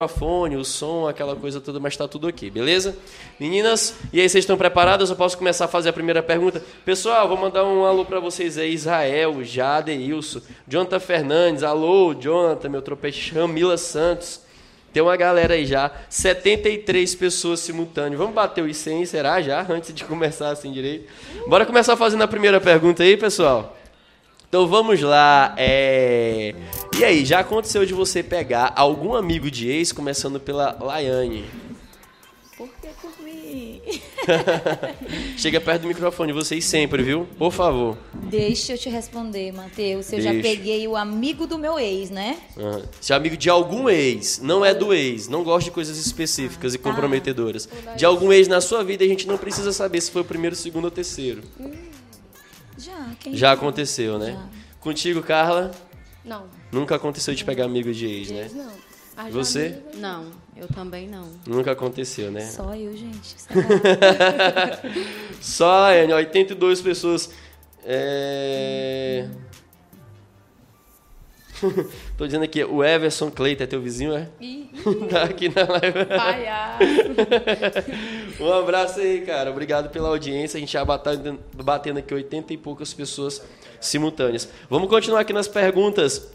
microfone, o som, aquela coisa toda, mas tá tudo ok, beleza? Meninas, e aí, vocês estão preparadas? Eu posso começar a fazer a primeira pergunta? Pessoal, vou mandar um alô para vocês aí, Israel, Jade, Ilson, Jonathan Fernandes, alô, Jonathan, meu tropete, Camila Santos. Tem uma galera aí já, 73 pessoas simultâneas. Vamos bater os 100, será já? Antes de começar assim direito. Bora começar fazendo a primeira pergunta aí, pessoal? Então vamos lá. É... E aí, já aconteceu de você pegar algum amigo de ex, começando pela Laiane? Por que por mim? Chega perto do microfone, vocês sempre, viu? Por favor. Deixa eu te responder, Matheus. Eu já Deixa. peguei o amigo do meu ex, né? Aham. Se é amigo de algum ex, não é do ex, não gosta de coisas específicas e comprometedoras. De algum ex na sua vida, a gente não precisa saber se foi o primeiro, segundo ou terceiro. Já, quem Já aconteceu, né? Já. Contigo, Carla? Não, Nunca aconteceu de pegar amigo de ex, né? não. A Você? Jamila- Não, eu também não. Nunca aconteceu, né? Só eu, gente. Só a Laiane, 82 pessoas. É... Tô dizendo aqui, o Everson Cleiton é teu vizinho, é? Ih, Tá aqui na live. Um abraço aí, cara. Obrigado pela audiência. A gente já batendo, batendo aqui 80 e poucas pessoas simultâneas. Vamos continuar aqui nas perguntas.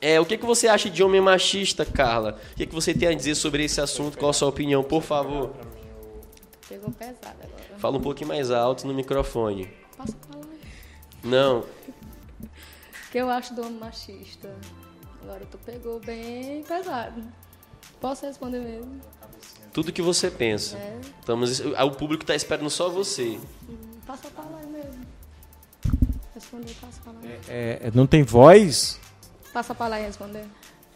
É, o que, que você acha de homem machista, Carla? O que, que você tem a dizer sobre esse assunto? Qual a sua opinião, por favor? Pegou pesado agora. Fala um pouquinho mais alto no microfone. Pra lá. Não, que eu acho do homem machista? Agora tu pegou bem pesado. Posso responder mesmo? tudo que você pensa. É. Estamos, o público está esperando só você. Hum, Passa pra lá mesmo. Responder, passa pra lá. É, não tem voz? Passa pra lá e responder.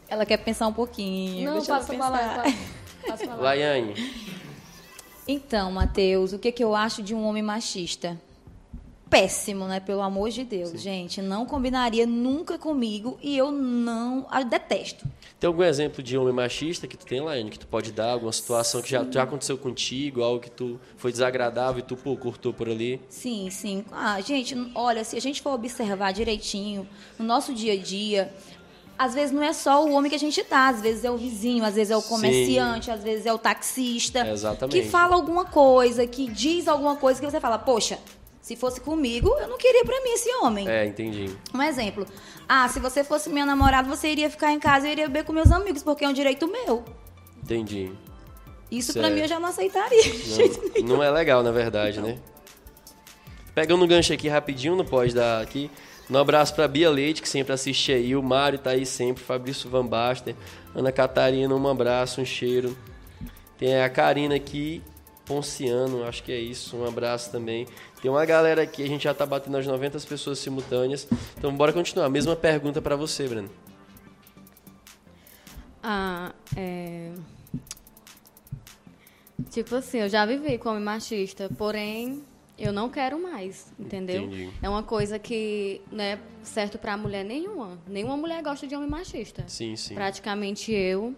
Ela quer pensar um pouquinho. Não, deixa passa pra lá. pensar. Passa, passa pra lá. Laiane, Então, Matheus, o que, que eu acho de um homem machista? Péssimo, né? Pelo amor de Deus, gente. Não combinaria nunca comigo e eu não. Eu detesto. tem algum exemplo de homem machista que tu tem, Laiane, que tu pode dar? Alguma situação que já, já aconteceu contigo, algo que tu foi desagradável e tu, pô, cortou por ali? Sim, sim. Ah, gente, olha, se a gente for observar direitinho, no nosso dia a dia, às vezes não é só o homem que a gente tá, às vezes é o vizinho, às vezes é o Sim. comerciante, às vezes é o taxista. Exatamente. Que fala alguma coisa, que diz alguma coisa que você fala, poxa, se fosse comigo, eu não queria pra mim esse homem. É, entendi. Um exemplo. Ah, se você fosse meu namorado, você iria ficar em casa e iria beber com meus amigos, porque é um direito meu. Entendi. Isso Certo. pra mim eu já não aceitaria. Não, não é legal, na verdade, né? Pegando um gancho aqui rapidinho, não pode dar aqui. Um abraço pra Bia Leite, que sempre assiste aí. O Mário tá aí sempre. Fabrício Van Basten. Ana Catarina, um abraço, um cheiro. Tem a Karina aqui. Ponciano, acho que é isso. Um abraço também. Tem uma galera aqui, a gente já tá batendo as 90 pessoas simultâneas. Então bora continuar. Mesma pergunta pra você, Breno. Ah, é... Tipo assim, eu já vivi com homem machista, porém eu não quero mais, entendeu? Entendi. É uma coisa que não é certo pra mulher nenhuma. Nenhuma mulher gosta de homem machista. Sim, sim. Praticamente eu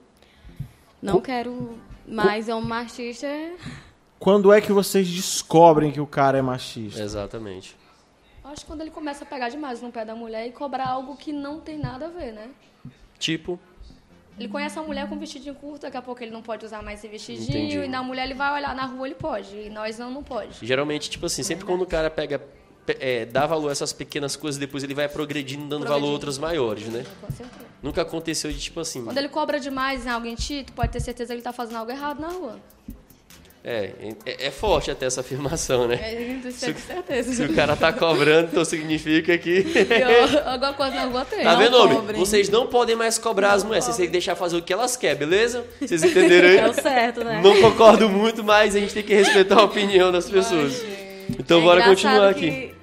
não quero mais homem machista. Quando é que vocês descobrem que o cara é machista? Exatamente. Acho que quando ele começa a pegar demais no pé da mulher e cobrar algo que não tem nada a ver, né? Tipo, Ele conhece a mulher com vestidinho curto, daqui a pouco ele não pode usar mais esse vestidinho. Entendi. E na mulher ele vai olhar na rua, ele pode. E nós não, não pode. Geralmente, tipo assim, sempre quando o cara pega, pe- é, dá valor a essas pequenas coisas, depois ele vai progredindo, dando valor a Progredindo. outras maiores, né? Com certeza. Nunca aconteceu de tipo assim. Quando ele cobra demais em alguém ti, tu pode ter certeza que ele tá fazendo algo errado na rua. É, é, é forte até essa afirmação, né? É, é o- com certeza. Se o cara tá cobrando, então significa que. Eu, alguma coisa na rua tem. Tá Não vendo, homem? Vocês não podem mais cobrar as mulheres, vocês têm que deixar fazer o que elas querem, beleza? Vocês entenderam aí? É o certo, né? Não concordo muito, mas a gente tem que respeitar a opinião das pessoas. Então É bora continuar aqui.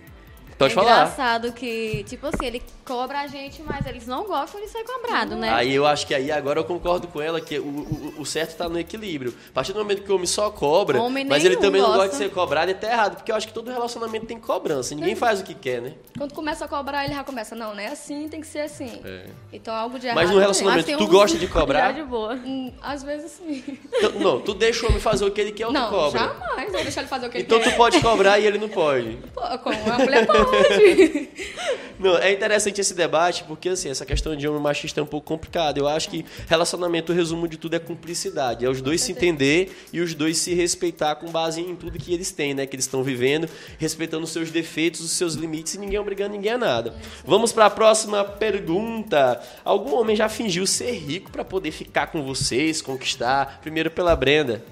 Pode é falar. engraçado que, tipo assim, ele cobra a gente, mas eles não gostam de ser cobrado, né? Aí eu acho que aí agora eu concordo com ela que o, o, o certo tá no equilíbrio. A partir do momento que o homem só cobra, Homem mas ele também não gosta de gosta. ser cobrado, ele tá errado. Porque eu acho que todo relacionamento tem cobrança. Ninguém faz o que quer, né? Quando começa a cobrar, ele já começa, não, não é assim, tem que ser assim. É. Então algo de errado. Mas no relacionamento- tu uns- gosta de cobrar? De boa. Hum, Às vezes sim. Então, não, tu deixa o homem fazer o que ele quer ou tu Não, cobra. jamais. Eu vou deixar ele fazer o que Então ele tu quer. pode cobrar e ele não pode. Pô, como a mulher pode. Não, é interessante esse debate porque assim, essa questão de homem machista é um pouco complicada. Eu acho que relacionamento, o resumo de tudo é cumplicidade. É os dois se entender e os dois se respeitar com base em tudo que eles têm, né? Que eles estão vivendo, respeitando os seus defeitos, os seus limites e ninguém obrigando ninguém a nada. Vamos para a próxima pergunta. Algum homem já fingiu ser rico para poder ficar com vocês, conquistar? Primeiro pela Brenda.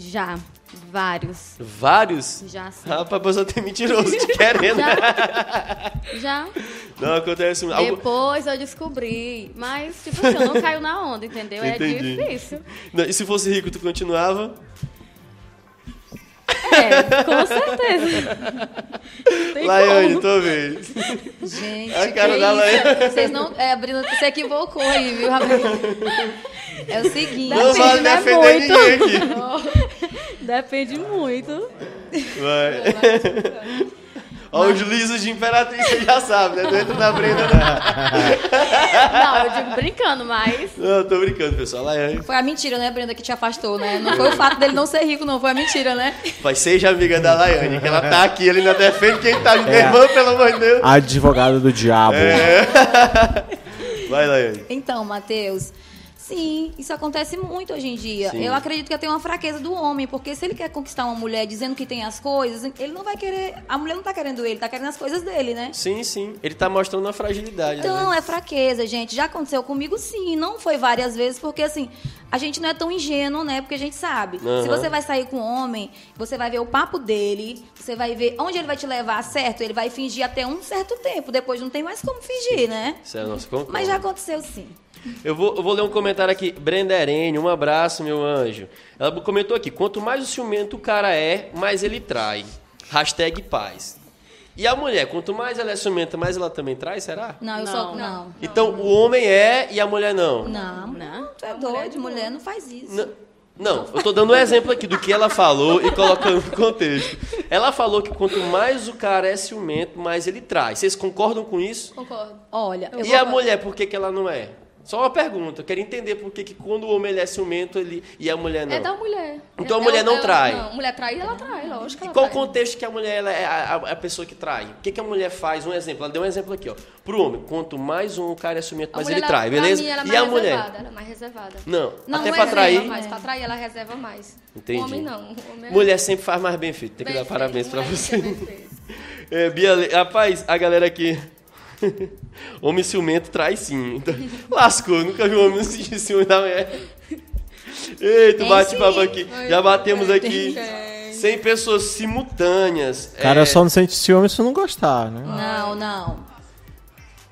Já. Vários. Vários? Já sim. Rapaz, pessoa tem mentiroso te querendo. Já. Não, acontece muito. Algo- Depois eu descobri. Mas, tipo assim, eu não caio na onda, entendeu? Entendi. É difícil. Não, E se fosse rico, tu continuava? É, com certeza. Laiane, tua vez. Gente, A cara que da isso? Laiane. Vocês não. É, a Brina se equivocou aí, viu, Rafael? É o seguinte. Não vale né, defender muito. ninguém aqui. Depende muito. Vai. Ó, os lisos de Imperatriz, você já sabe, né? Dentro da Brenda, não. Não, eu digo brincando, mas. Não, tô brincando, pessoal. Laiane. Foi a mentira, né, Brenda, que te afastou, né? Não foi o fato dele não ser rico, não. Foi a mentira, né? Mas seja amiga da Laiane, que ela tá aqui, ele ainda defende quem tá de minha irmã, pelo amor de Deus. Advogado do diabo. É. Vai, Laiane. Então, Matheus. Sim, isso acontece muito hoje em dia. Sim. Eu acredito que tem uma fraqueza do homem, porque se ele quer conquistar uma mulher dizendo que tem as coisas, ele não vai querer. A mulher não tá querendo ele, tá querendo as coisas dele, né? Sim, sim. Ele tá mostrando a fragilidade. Então, né? é fraqueza, gente. Já aconteceu comigo, sim. Não foi várias vezes, porque assim, a gente não é tão ingênuo, né? Porque a gente sabe. Se você vai sair com um homem, você vai ver o papo dele, você vai ver onde ele vai te levar, certo? Ele vai fingir até um certo tempo. Depois não tem mais como fingir, né? Isso é nosso. Mas já aconteceu, sim. Eu vou, eu vou ler um comentário aqui. Brenda Erene, um abraço, meu anjo. Ela comentou aqui: quanto mais o ciumento o cara é, mais ele trai. Hashtag paz. E a mulher, quanto mais ela é ciumenta, mais ela também trai, será? Não, eu só. Não. Então o homem é e a mulher não. Não, Não. tu é doido, mulher não faz isso. N- Não, eu tô dando um exemplo aqui do que ela falou e colocando no contexto. Ela falou que quanto mais o cara é ciumento, mais ele trai. Vocês concordam com isso? Concordo. Olha, eu E a mulher, por que, que ela não é? Só uma pergunta. Eu quero entender por que, quando o homem ele é ciumento ele, e a mulher não. É da mulher. Então a É- mulher não trai. Não, mulher trai, ela trai, lógico que E qual o contexto que a mulher ela é a, a- a pessoa que trai? O que, que a mulher faz? Um exemplo. Ela deu um exemplo aqui, ó. Pro homem, quanto mais um cara é ciumento, A mais ele trai, pra beleza? mim, ela é e mais a mulher? reservada, Ela é mais reservada. Não, Não, até não pra é trair. Reserva mais. Pra trair, ela reserva mais. Entendi. O homem não. O homem é Mulher sempre faz mais bem feito. Tem que bem dar parabéns feito, pra mulher você. É, Bia, rapaz, a galera aqui. homem ciumento trai sim. Então, lascou, nunca vi um homem sentir ciúme da mulher. Eita, Tem bate papo aqui. Já batemos aqui Tem. 100 pessoas simultâneas. O cara É, só não sente ciúme se não gostar, né? Não, não.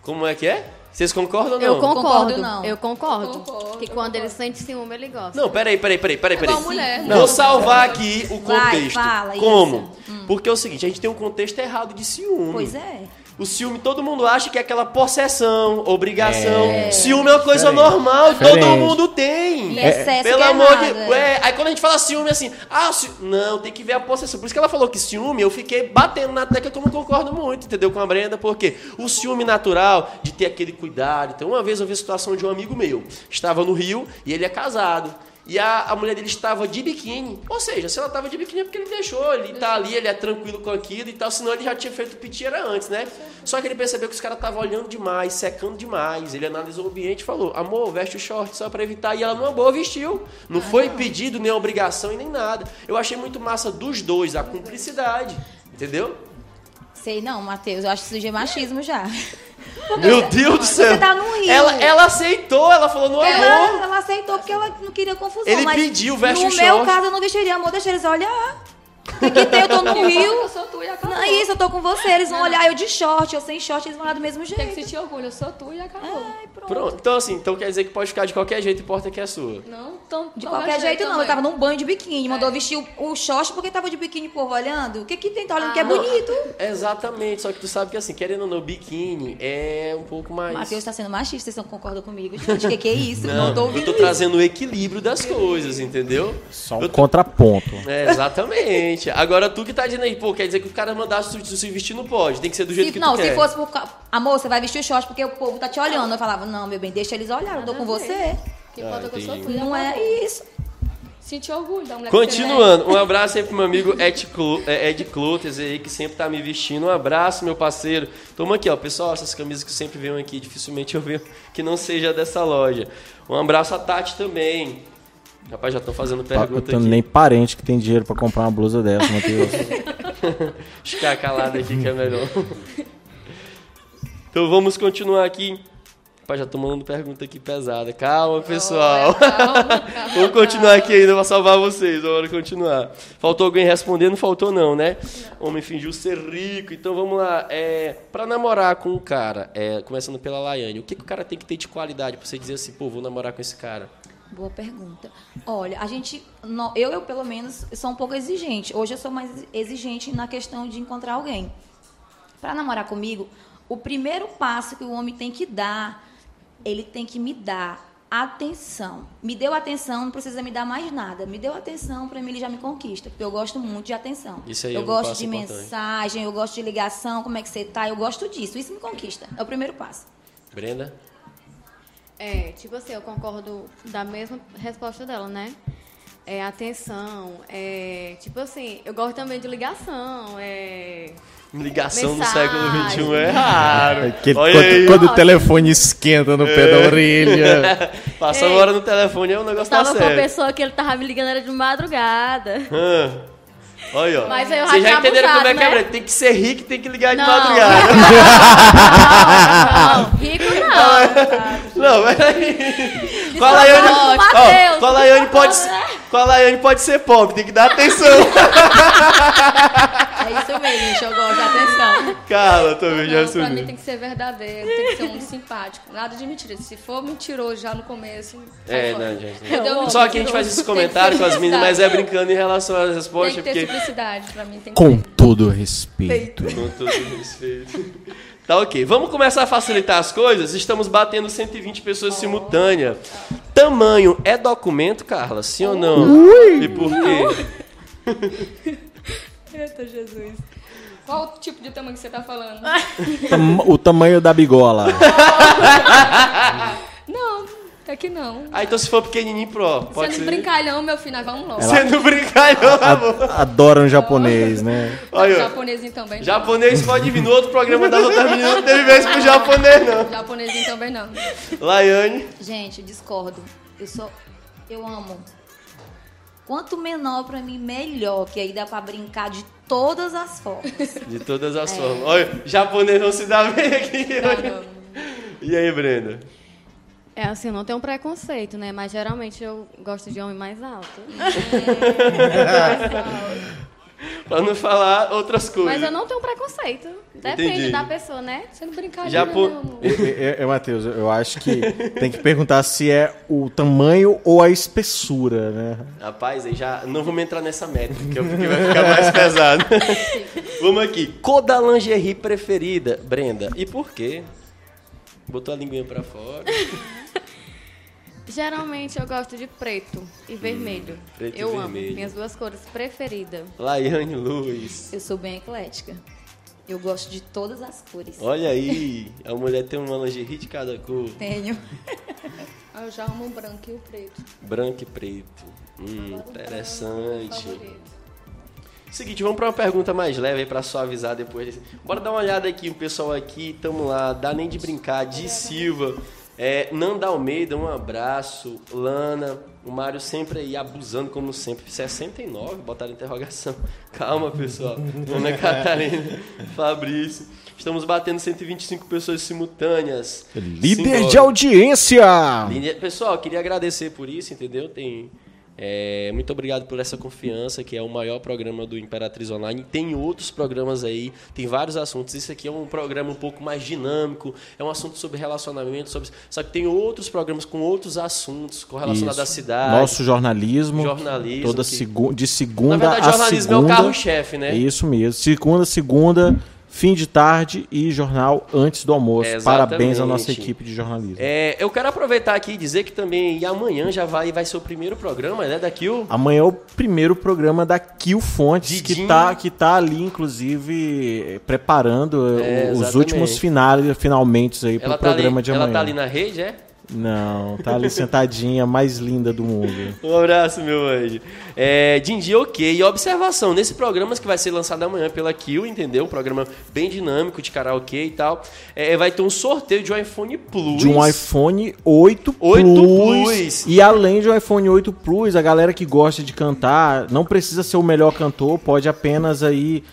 Como é que é? Vocês concordam ou não? Eu concordo. Concordo, não. Eu concordo. Concordo, que eu quando concordo. ele sente ciúme, ele gosta. Não, peraí, peraí, peraí, peraí, É peraí. igual mulher. Vou salvar aqui o Vai, contexto. fala Como? isso. Porque é o seguinte, a gente tem um contexto errado de ciúme. Pois é. O ciúme, todo mundo acha que é aquela possessão, obrigação. É. Ciúme é uma coisa Diferente. normal, Diferente. todo mundo tem. E excesso Pelo é amor de errado, é. Aí quando a gente fala ciúme, assim, ah, ci... não, tem que ver a possessão. Por isso que ela falou que ciúme, eu fiquei batendo na tecla que eu não concordo muito, entendeu? Com a Brenda, porque o ciúme natural de ter aquele cuidado. Então, uma vez eu vi a situação de um amigo meu. Estava no Rio e ele é casado. E a, a mulher dele estava de biquíni. Ou seja, se ela estava de biquíni é porque ele deixou. Ele tá ali, ele é tranquilo com aquilo e tal. Senão ele já tinha feito o piti era antes, né? Só que ele percebeu que os caras estavam olhando demais, secando demais. Ele analisou o ambiente e falou: Amor, veste o short só pra evitar. E ela, numa boa, vestiu. Não foi pedido, nem obrigação e nem nada. Eu achei muito massa dos dois, a cumplicidade. Entendeu? Sei não, Matheus. Eu acho isso de machismo já. Meu Deus do céu. Tá no Rio. Ela, ela aceitou, ela falou no Ela, amor. ela aceitou porque ela não queria confusão. Ele pediu, veste No o meu short. caso, eu não vestiria, amor. Deixa eles olhar. O que, tem? Eu tô no Eu Rio. sou tu e acabou. Não é isso, eu tô com você. Eles vão olhar eu de short, eu sem short, eles vão olhar do mesmo Tem que jeito. sentir orgulho. Eu sou tu e acabou. Ai, pronto. Pronto. Então, assim, então quer dizer que pode ficar de qualquer jeito, importa que é sua. Não, tão, De qualquer jeito, não. Eu tava num banho de biquíni. Mandou vestir o, o short porque tava de biquíni, povo olhando. O que que tem? Tá olhando que é Não, bonito. Exatamente, só que tu sabe que assim, querendo ou não, biquíni é um pouco mais. Matheus tá sendo machista, vocês não concordam comigo? Gente, o que, que é isso? Não, tô eu ouvindo tô isso. trazendo o equilíbrio das coisas, entendeu? Só um Eu tô- contraponto. É, exatamente. Agora tu que tá dizendo aí, pô, quer dizer que o cara mandasse tu se vestir não pode, tem que ser do jeito Se- que não, tu se quer. fosse por. Amor, você vai vestir o short porque o povo tá te olhando. Eu falava, não, meu bem, deixa eles olhar, eu tô com você. Que importa é que eu sou tu e Não é isso. Senti orgulho da mulher Continuando, um abraço aí pro meu amigo Ed, Clo é, Ed Clotes aí, que sempre tá me vestindo. Um abraço, meu parceiro. Toma aqui, ó. Pessoal, essas camisas que sempre venho aqui, dificilmente eu venho que não seja dessa loja. Um abraço a Tati também. Rapaz, já estão fazendo Eu pergunta tenho aqui. nem parente que tem dinheiro pra comprar uma blusa dessa, Matheus. Ficar calado aqui que é melhor. Então vamos continuar aqui. Rapaz, já tô mandando pergunta aqui pesada. Calma, pessoal. Olha, calma, calma, Vamos continuar aqui ainda pra salvar vocês. Bora continuar. Faltou alguém responder? Não faltou não, né? Homem fingiu ser rico. Então vamos lá. É, pra namorar com um cara, é, começando pela Laiane, o que, que o cara tem que ter de qualidade pra você dizer assim, pô, vou namorar com esse cara? Boa pergunta. Olha, a gente, eu, eu pelo menos, sou um pouco exigente. Hoje eu sou mais exigente na questão de encontrar alguém. Para namorar comigo, o primeiro passo que o homem tem que dar, ele tem que me dar atenção. Me deu atenção, não precisa me dar mais nada. Me deu atenção, para mim ele já me conquista, porque eu gosto muito de atenção. Isso aí é eu um gosto de importante. mensagem, eu gosto de ligação, como é que você tá? Eu gosto disso. Isso me conquista. É o primeiro passo. Brenda? É, tipo assim, eu concordo da mesma resposta dela, né? É atenção, é. Tipo assim, eu gosto também de ligação, é. Ligação no século XXI é raro. Aquele- Olha quando, aí. quando o telefone esquenta no pé da orelha. Passa uma hora no telefone, é um negócio tá Tava com a pessoa que ele tava me ligando, era de madrugada. Ah. Olha, ó. Mas eu já Vocês já entenderam como é abusado, que é, né? Tem que ser rico e tem que ligar de Não. madrugada. Não, rico não. Não, peraí. Com a Laiane, Ó, com a Laiane pode, com a Laiane pode ser pobre, tem que dar atenção. É isso mesmo, gente. Eu gosto de atenção. Cala, também já Não, pra mim subiu. tem que ser verdadeiro, tem que ser um simpático. Nada de mentira. Se for mentiroso já no começo. É, não, gente. Entendeu? Só que a gente faz esse Tem que comentário ter com as meninas, mas é brincando em relação às Tem respostas, que ter porque. simplicidade pra mim. Tem que Com ter. todo respeito. Com todo respeito. Tá ok. Vamos começar a facilitar as coisas? Estamos batendo 120 pessoas simultâneas. Tamanho é documento, Carla? Sim ou não? E por quê? Eita, Jesus. Qual tipo de tamanho que você tá falando? O tamanho da bigola. não, é que não. Ah, então se for pequenininho, pro. Pode Sendo ser. brincalhão, meu filho, nós vamos logo. Sendo brincalhão, amor. Adoram japonês, né? Olha. Japonesinho também. não. japonês pode vir no outro programa das outras meninas, não teve vez pro japonês, não. Japonesinho também não. Laiane. Gente, discordo. Eu sou. Eu amo. Quanto menor pra mim, melhor. Que aí dá pra brincar de todas as formas. De todas as formas. Olha, japonês não se dá bem aqui. Não, não. E aí, Brenda? É assim, não tem um preconceito, né? Mas geralmente eu gosto de homem mais alto. Pra não falar outras coisas. Mas eu não tenho preconceito. Depende Entendi. da pessoa, né? Sendo brincadeira, Japo- meu amor. É, Matheus, eu acho que tem que perguntar se é o tamanho ou a espessura, né? Rapaz, aí já não vamos entrar nessa métrica, porque vai ficar mais pesado. vamos aqui. Cor da lingerie preferida, Brenda. E por quê? Botou a linguinha pra fora. Geralmente eu gosto de preto e vermelho. Hum, preto e eu amo. vermelho. Minhas duas cores preferidas. Laiane Luz. Eu sou bem eclética. Eu gosto de todas as cores. Olha aí, a mulher tem uma lingerie de cada cor. Tenho. Ah, Eu já amo o branco e o preto. Branco e preto. Hum, interessante. Favorito. Seguinte, vamos para uma pergunta mais leve aí para suavizar depois. desse- Bora dar uma olhada aqui, o pessoal aqui, tamo lá, dá nem de brincar, de Silva, é, Nanda Almeida, um abraço, Lana, o Mário sempre aí abusando como sempre, 69, botaram interrogação. Calma, pessoal. Ana Catarina, Fabrício. Estamos batendo 125 pessoas simultâneas. Líder Simbora. de audiência! Líder- Pessoal, queria agradecer por isso, entendeu? Tem, é, muito obrigado por essa confiança, que é o maior programa do Imperatriz Online. Tem outros programas aí, tem vários assuntos. Isso aqui é um programa um pouco mais dinâmico, é um assunto sobre relacionamento, sobre... só que tem outros programas com outros assuntos com relacionados Isso. à cidade. Nosso jornalismo. Jornalismo, Toda que- segu de Na segunda verdade, a jornalismo é o segunda. carro-chefe, né? É isso mesmo. Segunda, segunda, fim de tarde e jornal antes do almoço. É, Parabéns à nossa exatamente. equipe de jornalismo. É, eu quero aproveitar aqui e dizer que também amanhã já vai, vai ser o primeiro programa, né, da Kill. Amanhã é o primeiro programa da Kill Fontes, que Didinho. tá, que tá ali, inclusive, preparando É, os exatamente. últimos finais, finalmente aí pro Ela tá, programa ali, de amanhã. ela tá ali na rede, é? Não, tá ali sentadinha, mais linda do mundo. Um abraço, meu anjo. É, Dindi, ok. E observação, nesse programa que vai ser lançado amanhã pela Kill, entendeu? Um programa bem dinâmico de karaokê e tal. É, vai ter um sorteio de um iPhone Plus. De um iPhone 8 Plus. 8 Plus. E além de um iPhone 8 Plus, a galera que gosta de cantar, não precisa ser o melhor cantor, pode apenas aí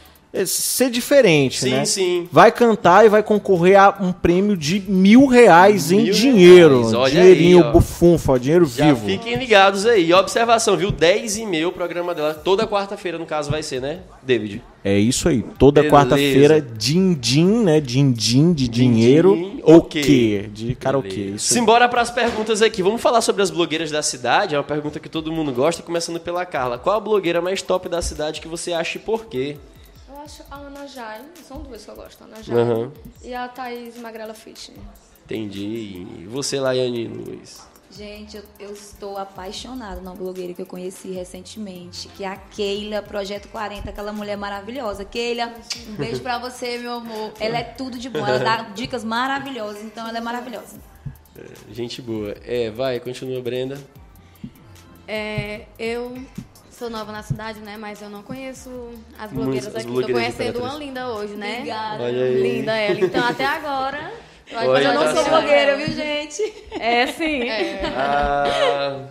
ser diferente, Sim, né? sim. Vai cantar e vai concorrer a um prêmio de mil reais em Mil dinheiro. reais, olha Dinheirinho aí, ó. bufunfa, dinheiro Já vivo. fiquem ligados aí. E observação, viu? 10 e meia o programa dela. Toda quarta-feira, no caso, vai ser, né, David? É isso aí. Toda quarta-feira, din-din, né? Din-din de dinheiro. Din-din, O ok. quê? De karaokê. Isso. Simbora para as perguntas aqui. Vamos falar sobre as blogueiras da cidade. É uma pergunta que todo mundo gosta, começando pela Carla. Qual a blogueira mais top da cidade que você acha e por quê? Eu acho a Ana Jai, são duas que eu gosto, a Ana Jai Aham. e a Thaís Magrela Fitness. Entendi. E você, Laiane Luiz? Gente, eu, eu estou apaixonada numa blogueira que eu conheci recentemente, que é a Keila, Projeto 40, aquela mulher maravilhosa. Keila, um beijo pra você, meu amor. Ela é tudo de bom, ela dá dicas maravilhosas, então ela é maravilhosa. Gente boa. É, vai, continua, Brenda. É, eu sou nova na cidade, né? Mas eu não conheço as blogueiras as aqui. blogueiras de Tô conhecendo uma linda hoje, né? Obrigada. Olha aí. Linda ela. Então até agora. Olha, que Eu não tá sou blogueira, viu, gente? É sim. Ah,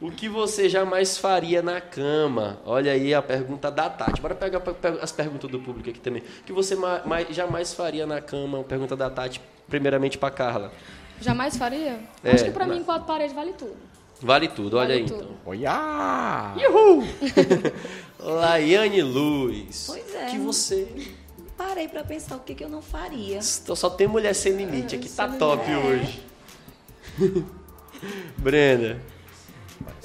o que você jamais faria na cama? Olha aí a pergunta da Tati. Bora pegar pe- pe- as perguntas do público aqui também. O que você ma- mais- jamais faria na cama? Pergunta da Tati, primeiramente pra Carla. Jamais faria? É, acho que pra na- mim, quatro paredes vale tudo. Vale tudo, olha Vale aí tudo. então. Olha! Laiane Luz. Pois é. Que você. Parei pra pensar o que, que eu não faria. Então só tem mulher sem limite aqui, tá top hoje. Brenda.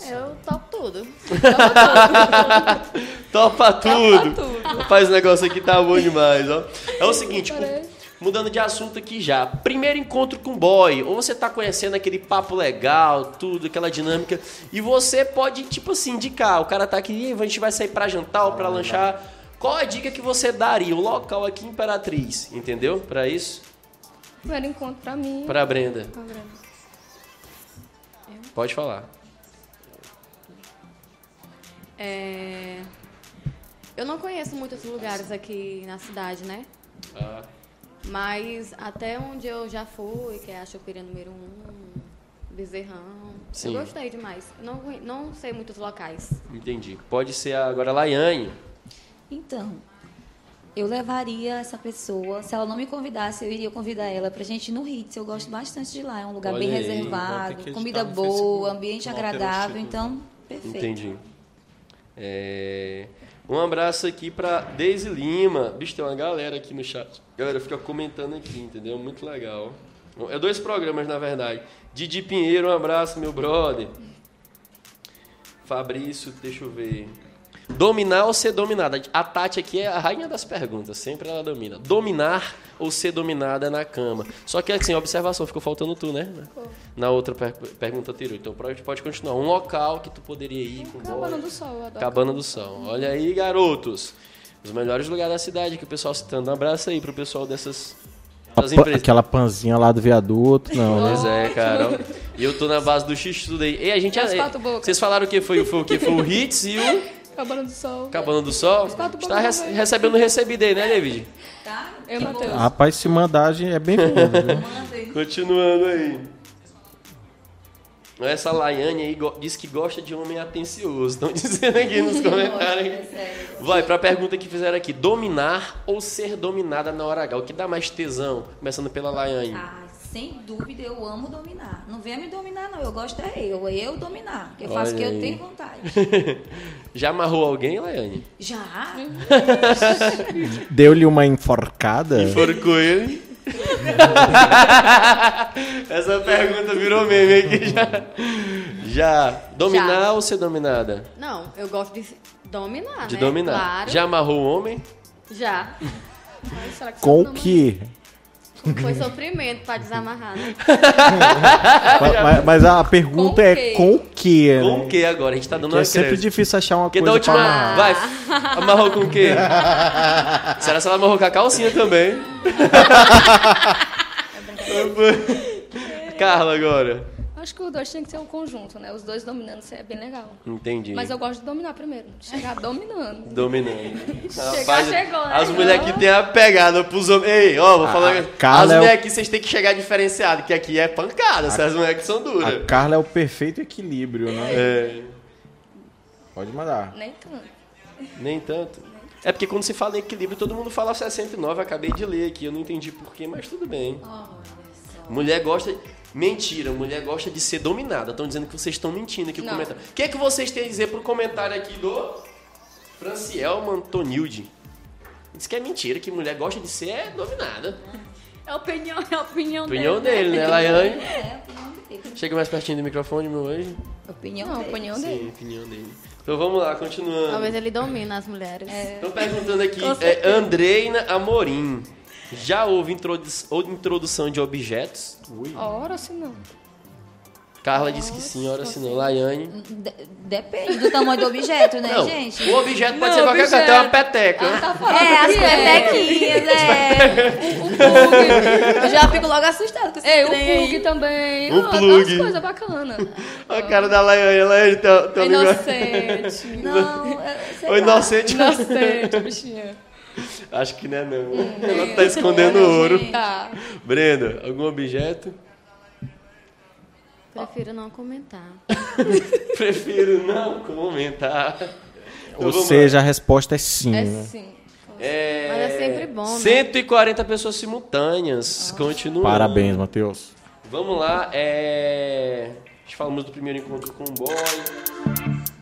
Eu topo tudo. Topa tudo. Rapaz, o negócio aqui tá bom demais, ó. É o seguinte, Parei. Mudando de assunto aqui já. Primeiro encontro com boy, ou você tá conhecendo aquele papo legal, tudo, aquela dinâmica, e você pode, tipo assim, indicar. O cara tá aqui, "Ih, a gente vai sair pra jantar ou pra lanchar. Qual a dica que você daria? O local aqui em Imperatriz, entendeu? Pra isso? Primeiro encontro pra mim. Pra Brenda. Pra Brenda. Pode falar. É, Eu não conheço muitos lugares aqui na cidade, né? Ah, Mas até onde eu já fui, que é a choperia número 1, um, Bezerrão. Sim. Eu gostei demais. Não, não sei muitos locais. entendi. Pode ser agora a Laiane. Então, eu levaria essa pessoa, se ela não me convidasse, eu iria convidar ela pra gente ir no Hits. Eu gosto bastante de lá, é um lugar Olha bem aí, reservado, comida boa, ambiente agradável, então, perfeito. Entendi. É, Um abraço aqui pra Deise Lima. Bicho, tem uma galera aqui no chat. Galera, fica comentando aqui, entendeu? Muito legal. É dois programas, na verdade. Didi Pinheiro, um abraço, meu brother. Fabrício, deixa eu ver. Dominar ou ser dominada? A Tati aqui é a rainha das perguntas, sempre ela domina. Dominar ou ser dominada na cama? Só que assim, observação, ficou faltando tu, né? Na outra per- pergunta anterior. Então pode, pode continuar. Um local que tu poderia ir com Cabana do Sol, eu adoro. Cabana do Sol. Olha aí, garotos. Os melhores lugares da cidade que o pessoal citando. Um abraço aí pro pessoal dessas. Aquela panzinha lá do viaduto, não, né? Pois é, cara. E eu tô na base do X tudo aí. E a gente... As quatro bocas. Vocês falaram o que foi, foi o que? Foi o Hits e o Cabana do Sol. Cabana do Sol? Está rece- recebendo recebido aí, né, David? Tá? Eu, Matheus. Rapaz, se mandar, a gente é? Manda aí. Continuando aí. Essa Laiane aí diz que gosta de homem atencioso. Estão dizendo aqui nos comentários. É sério. Vai, pra pergunta que fizeram aqui. Dominar ou ser dominada na hora H? O que dá mais tesão? Começando pela Laiane. Ah, sem dúvida, eu amo dominar. Não venha me dominar, não. Eu gosto é eu. É eu dominar. Eu faço o que Olha eu tenho vontade. Já amarrou alguém, Laiane? Já? Deu-lhe uma enforcada? Enforcou ele? Essa pergunta virou meme aqui já. Já. Dominar Já. ou ser dominada? Não, eu gosto de dominar, De né? dominar. Claro. Já amarrou um homem? Já. Será que Com o não, que? Foi sofrimento pra desamarrar, né? Mas, mas- mas a pergunta Com é quê? com o que? Com né? o que agora? A gente tá dando Que uma é sempre crédito. difícil achar uma Porque coisa da última. pra amarrar. Vai, amarrou com o quê? Será que ela amarrou com a calcinha também? Carla agora. Acho que os dois tinham que ser um conjunto, né? Os dois dominando isso é bem legal. Entendi. Mas eu gosto de dominar primeiro. Chegar dominando. Dominando. Chegar, chegou, né? As mulheres aqui têm a pegada pros homens. Ei, ó, vou falar. As Carla é o- mulheres aqui vocês têm que chegar diferenciado, que aqui é pancada. Essas mulheres aqui são duras. A Carla é o perfeito equilíbrio, né? É, Pode mandar. Nem tanto. nem tanto. É porque quando se fala em equilíbrio, todo mundo fala 69. Eu acabei de ler aqui, eu não entendi porquê, mas tudo bem. Mulher gosta. Mentira, mulher gosta de ser dominada. Estão dizendo que vocês estão mentindo aqui no Não. comentário. O que, é que vocês têm a dizer pro comentário aqui do Franciel Antonilde? Diz que é mentira, que mulher gosta de ser é dominada. É opinião, é opinião, Opinião dele. dele, né, Laiane? É, opinião dele. Chega mais pertinho do microfone, meu anjo. Opinião Não, a dele. opinião Sim, dele. opinião dele. Então vamos lá, continuando. Talvez ele domine as mulheres. Estão perguntando aqui, é. Andreina Amorim. Já houve introdu introdução de objetos? Ora, se não. Carla disse que sim, ora se não. Laiane. De- depende do tamanho do objeto, né, Não, gente? o objeto pode Não, ser qualquer coisa, até uma peteca. Tá falando É, as é. petequinhas, é. O plug. Eu já fico logo assustada com esse Ei, o plug aí. também. O tem plug. umas coisas bacanas. A cara da Laiane, Laiane, teu, teu amigo- Inocente. Não, é, O inocente. Inocente, bichinha. Acho que não é não. Hum. Ela tá escondendo ouro. Tá. Brenda, algum objeto? Prefiro não comentar. Prefiro não comentar. Então Ou seja, a resposta é sim, É né? sim. É... Mas é sempre bom, né? 140 pessoas simultâneas. Continua. Parabéns, Matheus. Vamos lá. É... Nós falamos do primeiro encontro com o boy.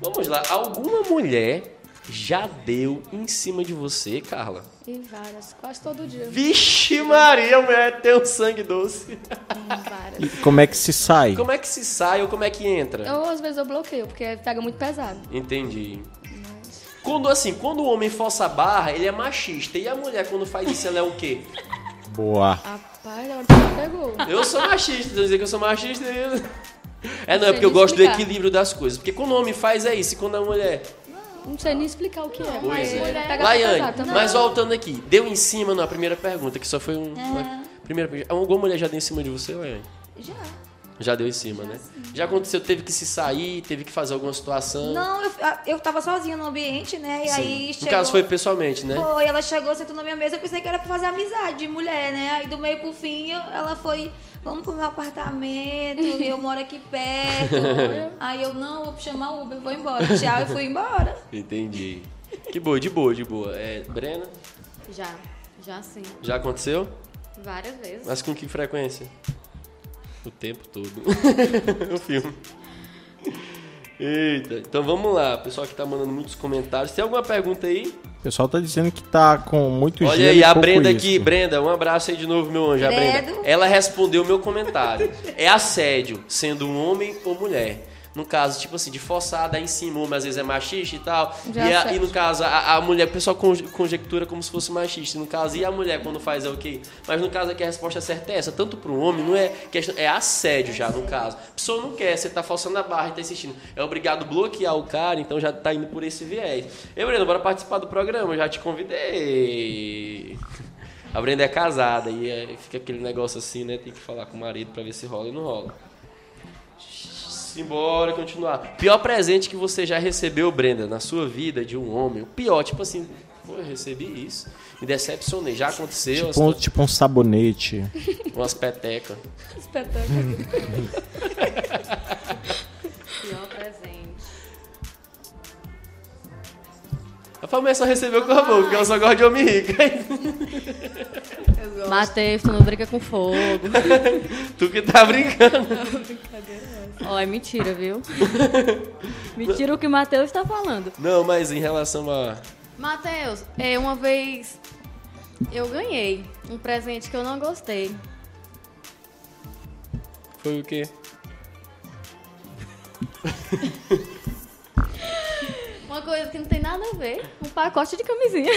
Vamos lá. Alguma mulher já deu em cima de você, Carla? E várias, quase todo dia. Vixe Maria, mulher tem um sangue doce. Várias. E como é que se sai? Como é que se sai ou como é que entra? Eu, às vezes, eu bloqueio, porque pega muito pesado. Entendi. Quando assim, quando o homem força a barra, ele é machista. E a mulher, quando faz isso, ela é o quê? Boa. Rapaz, na hora que você pegou. Eu sou machista, dizer que eu sou machista. eu- É, não, é porque eu gosto do equilíbrio das coisas. Porque quando o homem faz é isso, e quando a mulher. Não sei nem explicar o que é, Pois mas é. pega Laiane, mas voltando aqui, deu em cima na primeira pergunta, que só foi um. uma- primeira pergunta. Alguma mulher já deu em cima de você, Laiane? Já. Já deu em cima, né? Já aconteceu, teve que se sair, teve que fazer alguma situação. Não, eu, eu tava sozinha no ambiente, né? E Sim. aí No chegou... caso foi pessoalmente, né? Foi, ela chegou, sentou na minha mesa, eu pensei que era pra fazer amizade de mulher, né? Aí do meio pro fim, ela foi, vamos pro meu apartamento, eu moro aqui perto. Aí eu, não, vou chamar o Uber, vou embora. Tchau, e fui embora. Entendi. Que boa, de boa, de boa. É, Brena, Já, já sim. já aconteceu? Várias vezes. Mas com que frequência? O tempo todo. o filme. Eita, então vamos lá. O pessoal que tá mandando muitos comentários. Tem alguma pergunta aí? O pessoal tá dizendo que tá com muito Olha gelo aí, e a pouco Brenda uísque. aqui. Brenda, um abraço aí de novo, meu anjo. A Brenda. Ela respondeu o meu comentário. É assédio, sendo um homem ou mulher. No caso, tipo assim, de forçar, dar em cima, homem às vezes é machista e tal. Já E, a- e no caso, a, a mulher, o pessoal conje- conjectura como se fosse machista. No caso, e a mulher quando faz é o quê? Mas no caso aqui a resposta certa é essa. Tanto pro homem, não é questão, é assédio já, no caso. A pessoa não quer, você tá forçando a barra e tá insistindo. É obrigado a bloquear o cara, então já tá indo por esse viés. Ei, Brenda, bora participar do programa, eu já te convidei. A Brenda é casada e é, fica aquele negócio assim, né? Tem que falar com o marido pra ver se rola e não rola. Simbora, continuar. Pior presente que você já recebeu, Brenda, na sua vida de um homem. O pior, tipo assim, pô, eu recebi isso. Me decepcionei. Já aconteceu Tipo um, tipo um sabonete. umas, petecas. Espetáculo. Pior presente. A família só recebeu com a boca, porque ela só gosta de homem rico. Matheus, tu não brinca com fogo. tu que tá brincando. Ó, é mentira, viu? mentira o que o Matheus tá falando. Não, mas em relação a. Matheus, é, uma vez eu ganhei um presente que eu não gostei. Foi o quê? Uma coisa que não tem nada a ver. Um pacote de camisinha.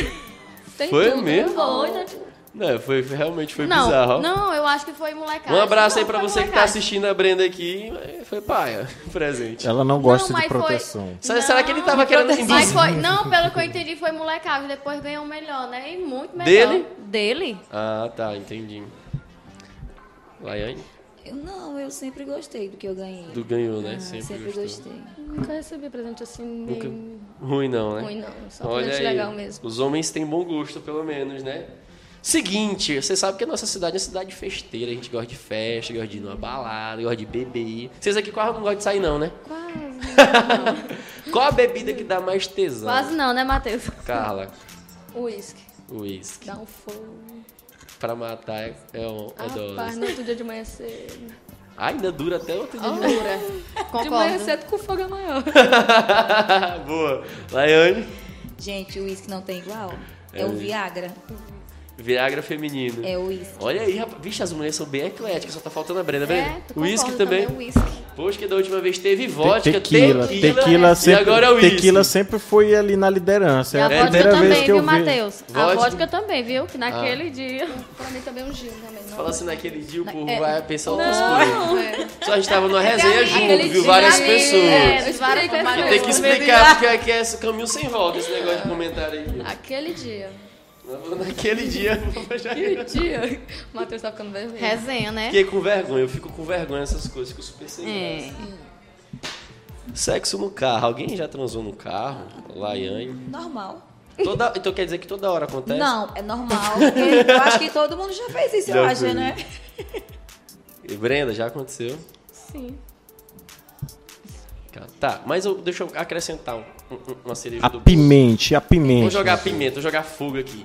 Tem Foi tudo, mesmo? né? Foi, né? Não, foi, foi- realmente foi não, bizarro. não, eu acho que foi molecagem. Um abraço aí Não, pra foi você que tá molecagem. assistindo a Brenda aqui. Foi paia, presente. Ela não gosta mas de foi- proteção. Será, será que ele tava querendo Mas induzir? foi, não, pelo que eu entendi, foi molecagem. Depois ganhou melhor, né? E muito melhor. Dele? Dele? Ah, tá, entendi. Laiane? Eu não, eu sempre gostei do que eu ganhei. Do ganhou, né? Ah, sempre sempre gostei. Nunca recebi presente assim, Nunca- nem Ruim não, né? ruim, não. Só Olha presente aí, legal mesmo. os homens têm bom gosto, pelo menos, né? Seguinte, você sabe que a nossa cidade é uma cidade festeira, a gente gosta de festa, gosta de ir numa balada, gosta de beber. Vocês aqui quase não gostam de sair não, né? Quase. Qual a bebida que dá mais tesão? Quase não, né, Matheus? Carla, Uísque. uísque. Dá um fogo. Pra matar é, é, um, é Rapaz, dose. no outro dia de manhã cedo. Ainda dura até outro dia. Dura. De manhã Concordo. cedo com fogo é maior. Boa. Laiane, Gente, o uísque não tem igual. É, É o o- Viagra. Viagra feminino. É o uísque. Olha aí, rapaz. Vixe, as mulheres são bem ecléticas, só tá faltando a Brenda, Brenda. É, Uísque também. também. Whisky. Poxa, que da última vez teve vodka, tequila, tequila, tequila, e sempre, agora é o uísque. tequila sempre foi ali na liderança. E É a a vodka primeira vez também, que eu viu, vi. Matheus? A Vodka? vodka também, viu? Que naquele dia. pra mim também é um gin também. Não. Fala assim naquele dia, o povo É. vai pensar outras coisas. Não, é. Só a gente tava numa resenha junto, aquele viu várias ali, pessoas. É, várias várias Tem que pessoas. explicar porque aqui é esse caminho sem volta, esse negócio de comentário aí. Aquele dia. Naquele dia, eu Aquele dia. O Matheus tá ficando vermelho. Resenha, né? Fiquei com vergonha, eu fico com vergonha dessas coisas, fico super sem É. Sexo no carro. Alguém já transou no carro? Laiane. Normal. Toda... Então quer dizer que toda hora acontece? Não, é normal. eu acho que todo mundo já fez isso, eu Já acho, fez. né? E Brenda, já aconteceu? Sim. Tá, mas eu, deixa eu acrescentar um- uma cereja A do pimente, a pimente. Vou jogar pimenta, vou jogar fogo aqui.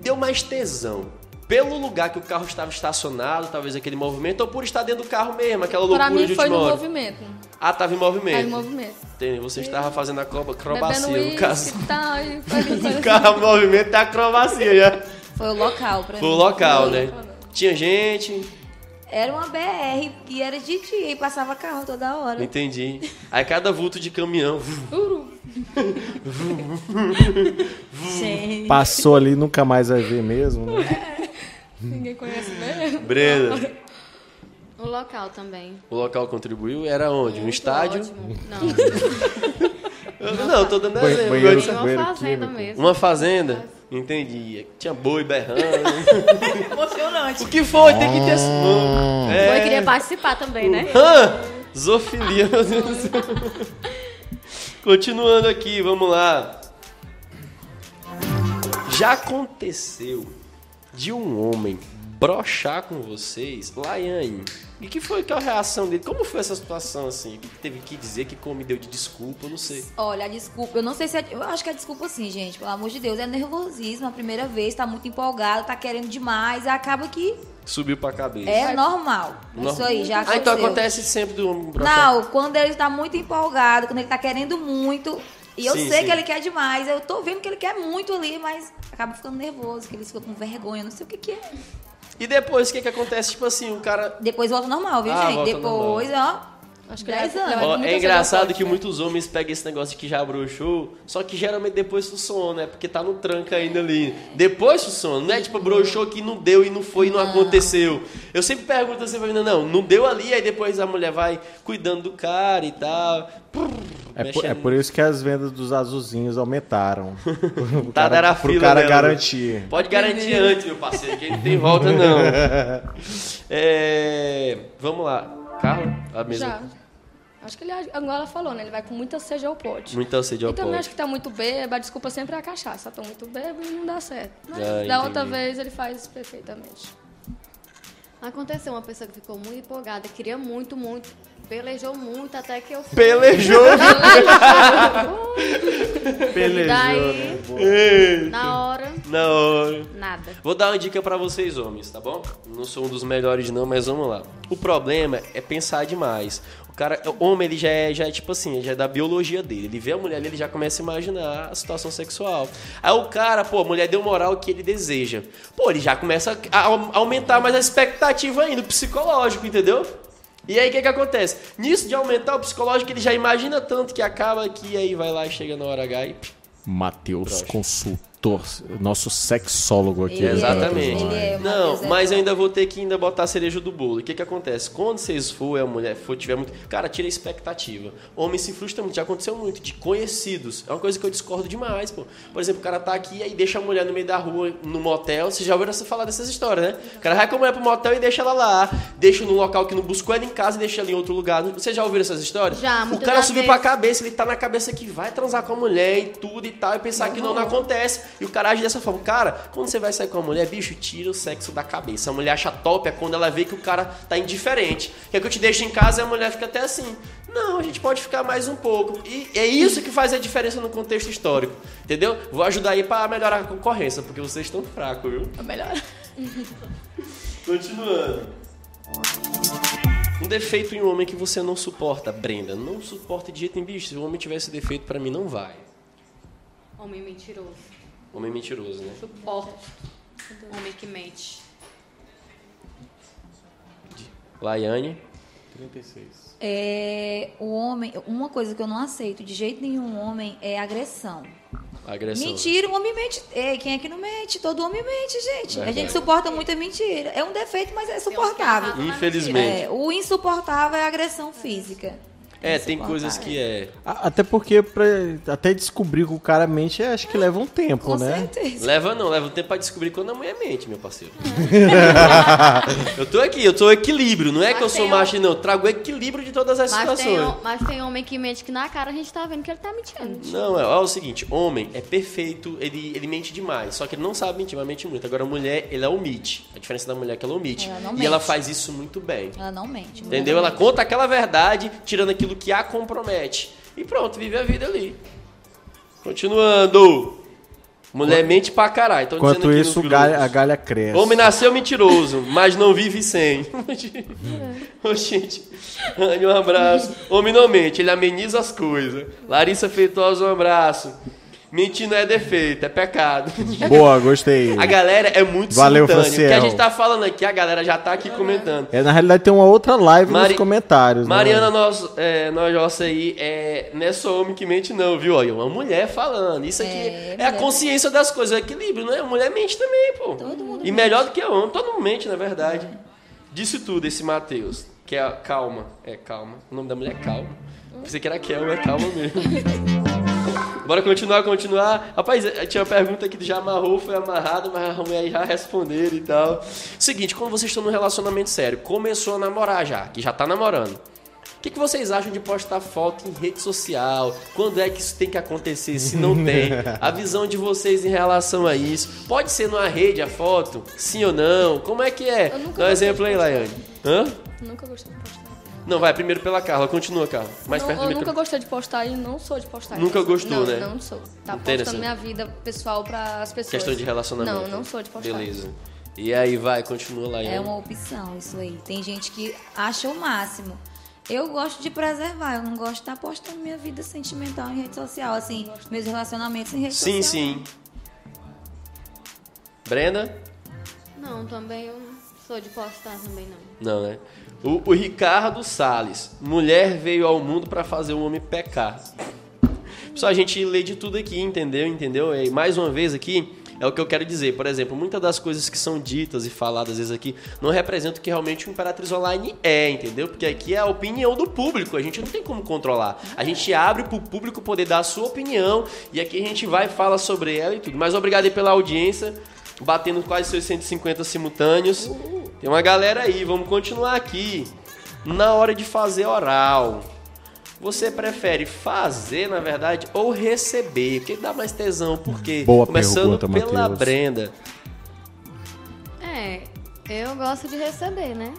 Deu mais tesão. Pelo lugar que o carro estava estacionado, talvez aquele movimento, ou por estar dentro do carro mesmo, aquela loucura Pra mim de foi no hora. movimento. Ah, tava em movimento. Tá em movimento. Entendi, Você estava fazendo a acroba- acrobacia, no caso. O carro em movimento tá acrobacia já. Foi o local pra Foi mim. o local, Foi. né? Tinha gente, Era uma BR e era de dia e passava carro toda hora. entendi. Aí cada vulto de caminhão. Passou ali, nunca mais vai ver mesmo, né? Ninguém conhece mesmo. Brenda, O local também. o local contribuiu? Era onde? Um Muito estádio? Ótimo. Não, Não, tô dando exemplo. banheiro- Agora- uma banheiro fazenda químico. mesmo. Uma fazenda? Entendi. Tinha boi berrando. Emocionante. o que foi? Tem que ter. Eu É. queria participar também, né? Hã? Zoofilia, meu Deus do céu. Continuando aqui, vamos lá. Já aconteceu de um homem brochar com vocês, Laiane? E que foi que a reação dele? Como foi essa situação assim? O que teve que dizer? que como me deu de desculpa? Eu não sei. Olha, a desculpa, eu não sei se é. Eu acho que é desculpa sim, gente. Pelo amor de Deus. É nervosismo. A primeira vez, tá muito empolgado, tá querendo demais. Acaba que Subiu pra cabeça. é normal. Normal. Isso aí, já Ah, aconteceu. então acontece sempre do homem brochar. Não, quando ele tá muito empolgado, quando ele tá querendo muito. E eu Sim, sei sim. que ele quer demais. Eu tô vendo que ele quer muito ali, mas acaba ficando nervoso, que ele fica com vergonha, não sei o que que é. E depois, o que que acontece? Tipo assim, o cara... Depois volta normal, viu, Ah, gente? Depois, ó. Acho que 10 ele vai- anos. ele Ó, é engraçado que muitos homens pegam esse negócio de que já broxou, só que geralmente depois do sono, né? Porque tá no tranco ainda ali. Depois do sono, não é tipo broxou que não deu e não foi e não, aconteceu. Eu sempre pergunto assim pra menina, não, não deu ali, aí depois a mulher vai cuidando do cara e tal. Prrr, É por, é por isso que as vendas dos azulzinhos aumentaram. O Tá, era a pro fila cara dela. garantir. Pode garantir antes, meu parceiro, que não tem volta não. É, vamos lá. Carla, a mesma. Já. Acho que ele, igual ela falou, né? Ele vai com muita sede ao pote. Muita sede ao E também pote. acho que tá muito bêbado, a desculpa sempre é a cachaça. Tô muito bêbado e não dá certo. Mas Ah, da outra entendi. vez ele faz perfeitamente. Aconteceu uma pessoa que ficou muito empolgada, queria muito, muito, pelejou muito até que eu fui. Pelejou, Pelejou, E daí, né? Na hora, Na hora. nada. Vou dar uma dica pra vocês, homens, tá bom? Não sou um dos melhores não, mas vamos lá. O problema é pensar demais. O cara, o homem, ele já é, já é tipo assim, já é da biologia dele. Ele vê a mulher ali, ele já começa a imaginar a situação sexual. Aí o cara, pô, a mulher deu moral que ele deseja. Pô, ele já começa a aumentar mais a expectativa ainda, o psicológico, entendeu? E aí o que que acontece? Nisso de aumentar o psicológico, ele já imagina tanto que acaba que aí vai lá e chega na hora H e Matheus Broxa. Consultor. nosso sexólogo aqui. Ele é, Exatamente. ele é, não, mas eu ainda vou ter que ainda botar a cereja do bolo. O que que acontece? Quando vocês for, a mulher for, tiver muito... Cara, tira a expectativa. Homem se frustra muito. Já aconteceu muito. De conhecidos. É uma coisa que eu discordo demais, pô. Por exemplo, o cara tá aqui e aí deixa a mulher no meio da rua, no motel. Vocês já ouviram você falar dessas histórias, né? O cara vai com a mulher pro motel e deixa ela lá. Deixa num local que não buscou ela em casa e deixa ela em outro lugar. Vocês já ouviram essas histórias? Já, O cara subiu vezes. pra cabeça, ele tá na cabeça que vai transar com a mulher e tudo e tal, e pensar que não, não acontece. E o cara age dessa forma. Cara, quando você vai sair com a mulher, bicho, tira o sexo da cabeça. A mulher acha top é quando ela vê que o cara tá indiferente. Quer que eu te deixe em casa e a mulher fica até assim. Não, a gente pode ficar mais um pouco. E é isso que faz a diferença no contexto histórico. Entendeu? Vou ajudar aí pra melhorar a concorrência, porque vocês estão fracos, viu? É melhor. Continuando. Um defeito em um homem que você não suporta, Brenda. Não suporta de jeito nenhum, bicho. Se o homem tivesse defeito, pra mim não vai. Homem mentiroso. Homem mentiroso, né? Suporto. Homem que mente. Laiane. 36. É, o homem, uma coisa que eu não aceito de jeito nenhum homem é agressão. Agressão. Mentira, o homem mente. Ei, quem é que não mente? Todo homem mente, gente. Verdade. A gente suporta muita mentira. É um defeito, mas é suportável. Infelizmente. É, o insuportável é a agressão física. É, tem coisas que é. Até porque pra, até descobrir que o cara mente, acho que leva um tempo, Com né? certeza. Leva não, leva um tempo pra descobrir quando a mulher mente, meu parceiro. eu tô aqui, eu tô equilíbrio. Não é que eu Mas sou tem macho, não. Eu trago o equilíbrio de todas as Mas tem, situações. hom- mas tem homem que mente que na cara a gente tá vendo que ele tá mentindo. Não, é, é o seguinte, homem é perfeito, ele, ele mente demais, só que ele não sabe mentir, mas mente muito. Agora a mulher, ela omite. A diferença da mulher é que ela omite. Ela não e mente. ela faz isso muito bem. Ela não mente. Entendeu? Ela Ela conta aquela verdade, tirando aquilo que a compromete. E pronto, vive a vida ali. Continuando. Mulher mente pra caralho. Enquanto aqui isso, galha- a galha cresce. Homem nasceu mentiroso, mas não vive sem. Ô, gente, um abraço. Homem não mente, ele ameniza as coisas. Larissa Feitosa, um abraço. Mentir não é defeito, é pecado. Boa, gostei. A galera é muito Valeu, simultânea. O que a Franciel. gente tá falando aqui, a galera já tá aqui comentando. É, na realidade tem uma outra live Mari- nos comentários. né? Mariana, nós, é, nós nossa aí, é, não é só homem que mente, não, viu? Olha, uma mulher falando. Isso aqui É, é, a consciência das coisas, é equilíbrio, né? A mulher mente também, pô. Todo mundo e melhor do que o homem, todo mundo mente, na verdade. Disse tudo esse Matheus, que é a calma. É calma. O nome da mulher é calma. Pensei que era Kel, é calma mesmo. Bora continuar, continuar. Rapaz, eh, tinha uma pergunta que já amarrou, foi amarrado, mas a mulher já responderam e tal. Seguinte, quando vocês estão num relacionamento sério, começou a namorar já, que já tá namorando. O que, que vocês acham de postar foto em rede social? Quando é que isso tem que acontecer? Se não tem? A visão de vocês em relação a isso? Pode ser numa rede a foto? Sim ou não? Como é que é? Dá um exemplo aí. Laiane. Hã? Nunca gostei de postar. Não, vai primeiro pela Carla. Continua, Carla. Mais Não, perto do eu microfone. nunca gostei de postar e não sou de postar. Nunca isso. gostou, não, né? Não sou. Tá Interessante. postando minha vida pessoal para as pessoas. Questão de relacionamento. Não, não sou de postar. Beleza. E aí, vai, continua lá. É Ian. uma opção isso aí. Tem gente que acha o máximo. Eu gosto de preservar, eu não gosto de estar postando minha vida sentimental em rede social, assim, meus relacionamentos em rede Sim, social. sim. Brenda? Não, também eu não sou de postar também não. Não, né? O, o Ricardo Salles. Mulher veio ao mundo pra fazer o homem pecar. Só a gente lê de tudo aqui, entendeu? Entendeu? E mais uma vez aqui, é o que eu quero dizer. Por exemplo, muitas das coisas que são ditas e faladas às vezes aqui não representam o que realmente o Imperatriz Online é, entendeu? Porque aqui é a opinião do público, a gente não tem como controlar. A gente abre pro público poder dar a sua opinião e aqui a gente vai fala sobre ela e tudo. Mas obrigado aí pela audiência, batendo quase seus 150 simultâneos. Tem uma galera aí, vamos continuar aqui. Na hora de fazer oral, você prefere fazer, na verdade, ou receber? O que dá mais tesão? Porque Boa começando pergunta, pela Matheus. Brenda. É, eu gosto de receber, né?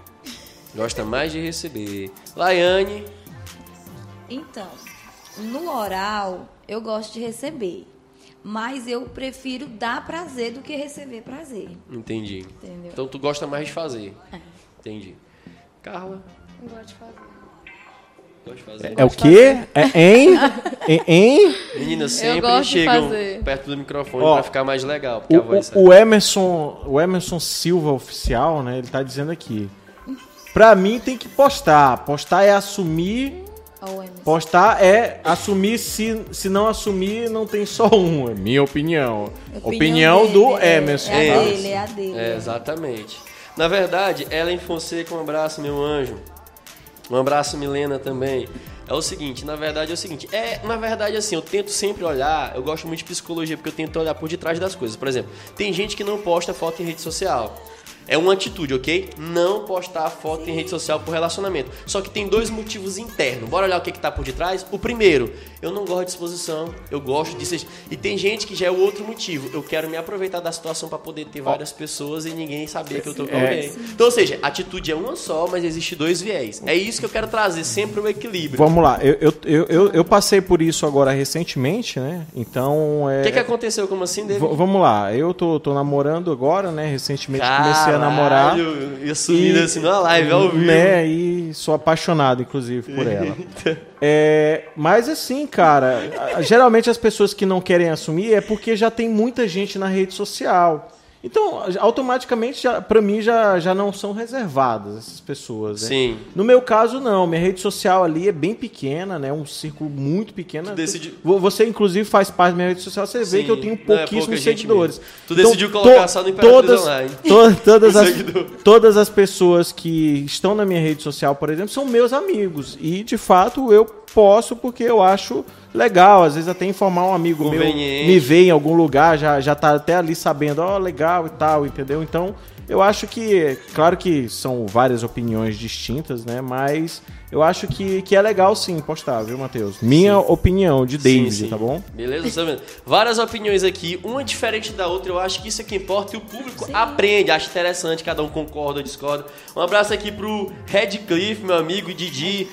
Gosta mais de receber. Laiane, Então, no oral, eu gosto de receber. Mas eu prefiro dar prazer do que receber prazer. entendi. Entendeu? Então tu gosta mais de fazer. É. Entendi. Carla, Não gosto de fazer. gosta de fazer. É o quê? É hein? Hein? hein? Meninas Eu sempre chegam perto do microfone Ó, pra ficar mais legal, porque a O, voz o, o Emerson, o Emerson Silva oficial, né? Ele tá dizendo aqui. Pra mim tem que postar. Postar é assumir o. Postar é assumir, se, se não assumir, não tem só um. É minha opinião. Opinião, dele, do é, Emerson. É a tá? dele, é a dele. É, exatamente. Na verdade, Ellen Fonseca, um abraço, meu anjo. Um abraço, Milena, também. É o seguinte, na verdade é o seguinte, é, na verdade assim, eu tento sempre olhar, eu gosto muito de psicologia porque eu tento olhar por detrás das coisas. Por exemplo, tem gente que não posta foto em rede social. É uma atitude, ok? Não postar foto em rede social por relacionamento. Só que tem dois motivos internos. Bora olhar o que, que tá por detrás? O primeiro, eu não gosto de exposição, eu gosto disso. E tem gente que já é o outro motivo. Eu quero me aproveitar da situação para poder ter várias pessoas e ninguém saber que eu tô com É. alguém. Então, ou seja, a atitude é uma só, mas existe dois viés. É isso que eu quero trazer, sempre o equilíbrio. Vamos lá, eu, eu, eu, eu, eu passei por isso agora recentemente, né? Então. É, O que, que aconteceu? Como assim, David? v- vamos lá, eu tô, tô namorando agora, né? Recentemente comecei a namorar. E assumindo assim numa live ao vivo. Né, e sou apaixonado, inclusive, por ela. É, mas assim, cara, geralmente as pessoas que não querem assumir é porque já tem muita gente na rede social. Então, automaticamente, já, pra mim, já, já não são reservadas essas pessoas. né? Sim. No meu caso, não. Minha rede social ali é bem pequena, né? Um círculo muito pequeno. Tu decidi- Vo- Você, inclusive, faz parte da minha rede social, você vê Sim. que eu tenho é pouquíssimos gente seguidores. mesmo. Tu decidiu colocar só no Imperatriz todas, Online. to- todas, as, todas as pessoas que estão na minha rede social, por exemplo, são meus amigos. E, de fato, eu posso porque eu acho legal. Às vezes até informar um amigo meu me vê em algum lugar, já, já tá até ali sabendo, ó, legal e tal, entendeu? Então, eu acho que, claro que são várias opiniões distintas, né? Mas eu acho que, que é legal sim postar, viu, Matheus? Minha opinião de David, Sim, sim. tá bom? Beleza? Tá vendo? Várias opiniões aqui, uma diferente da outra. Eu acho que isso é que importa e o público aprende, acha interessante, cada um concorda ou discorda. Um abraço aqui pro Redcliffe, meu amigo Didi.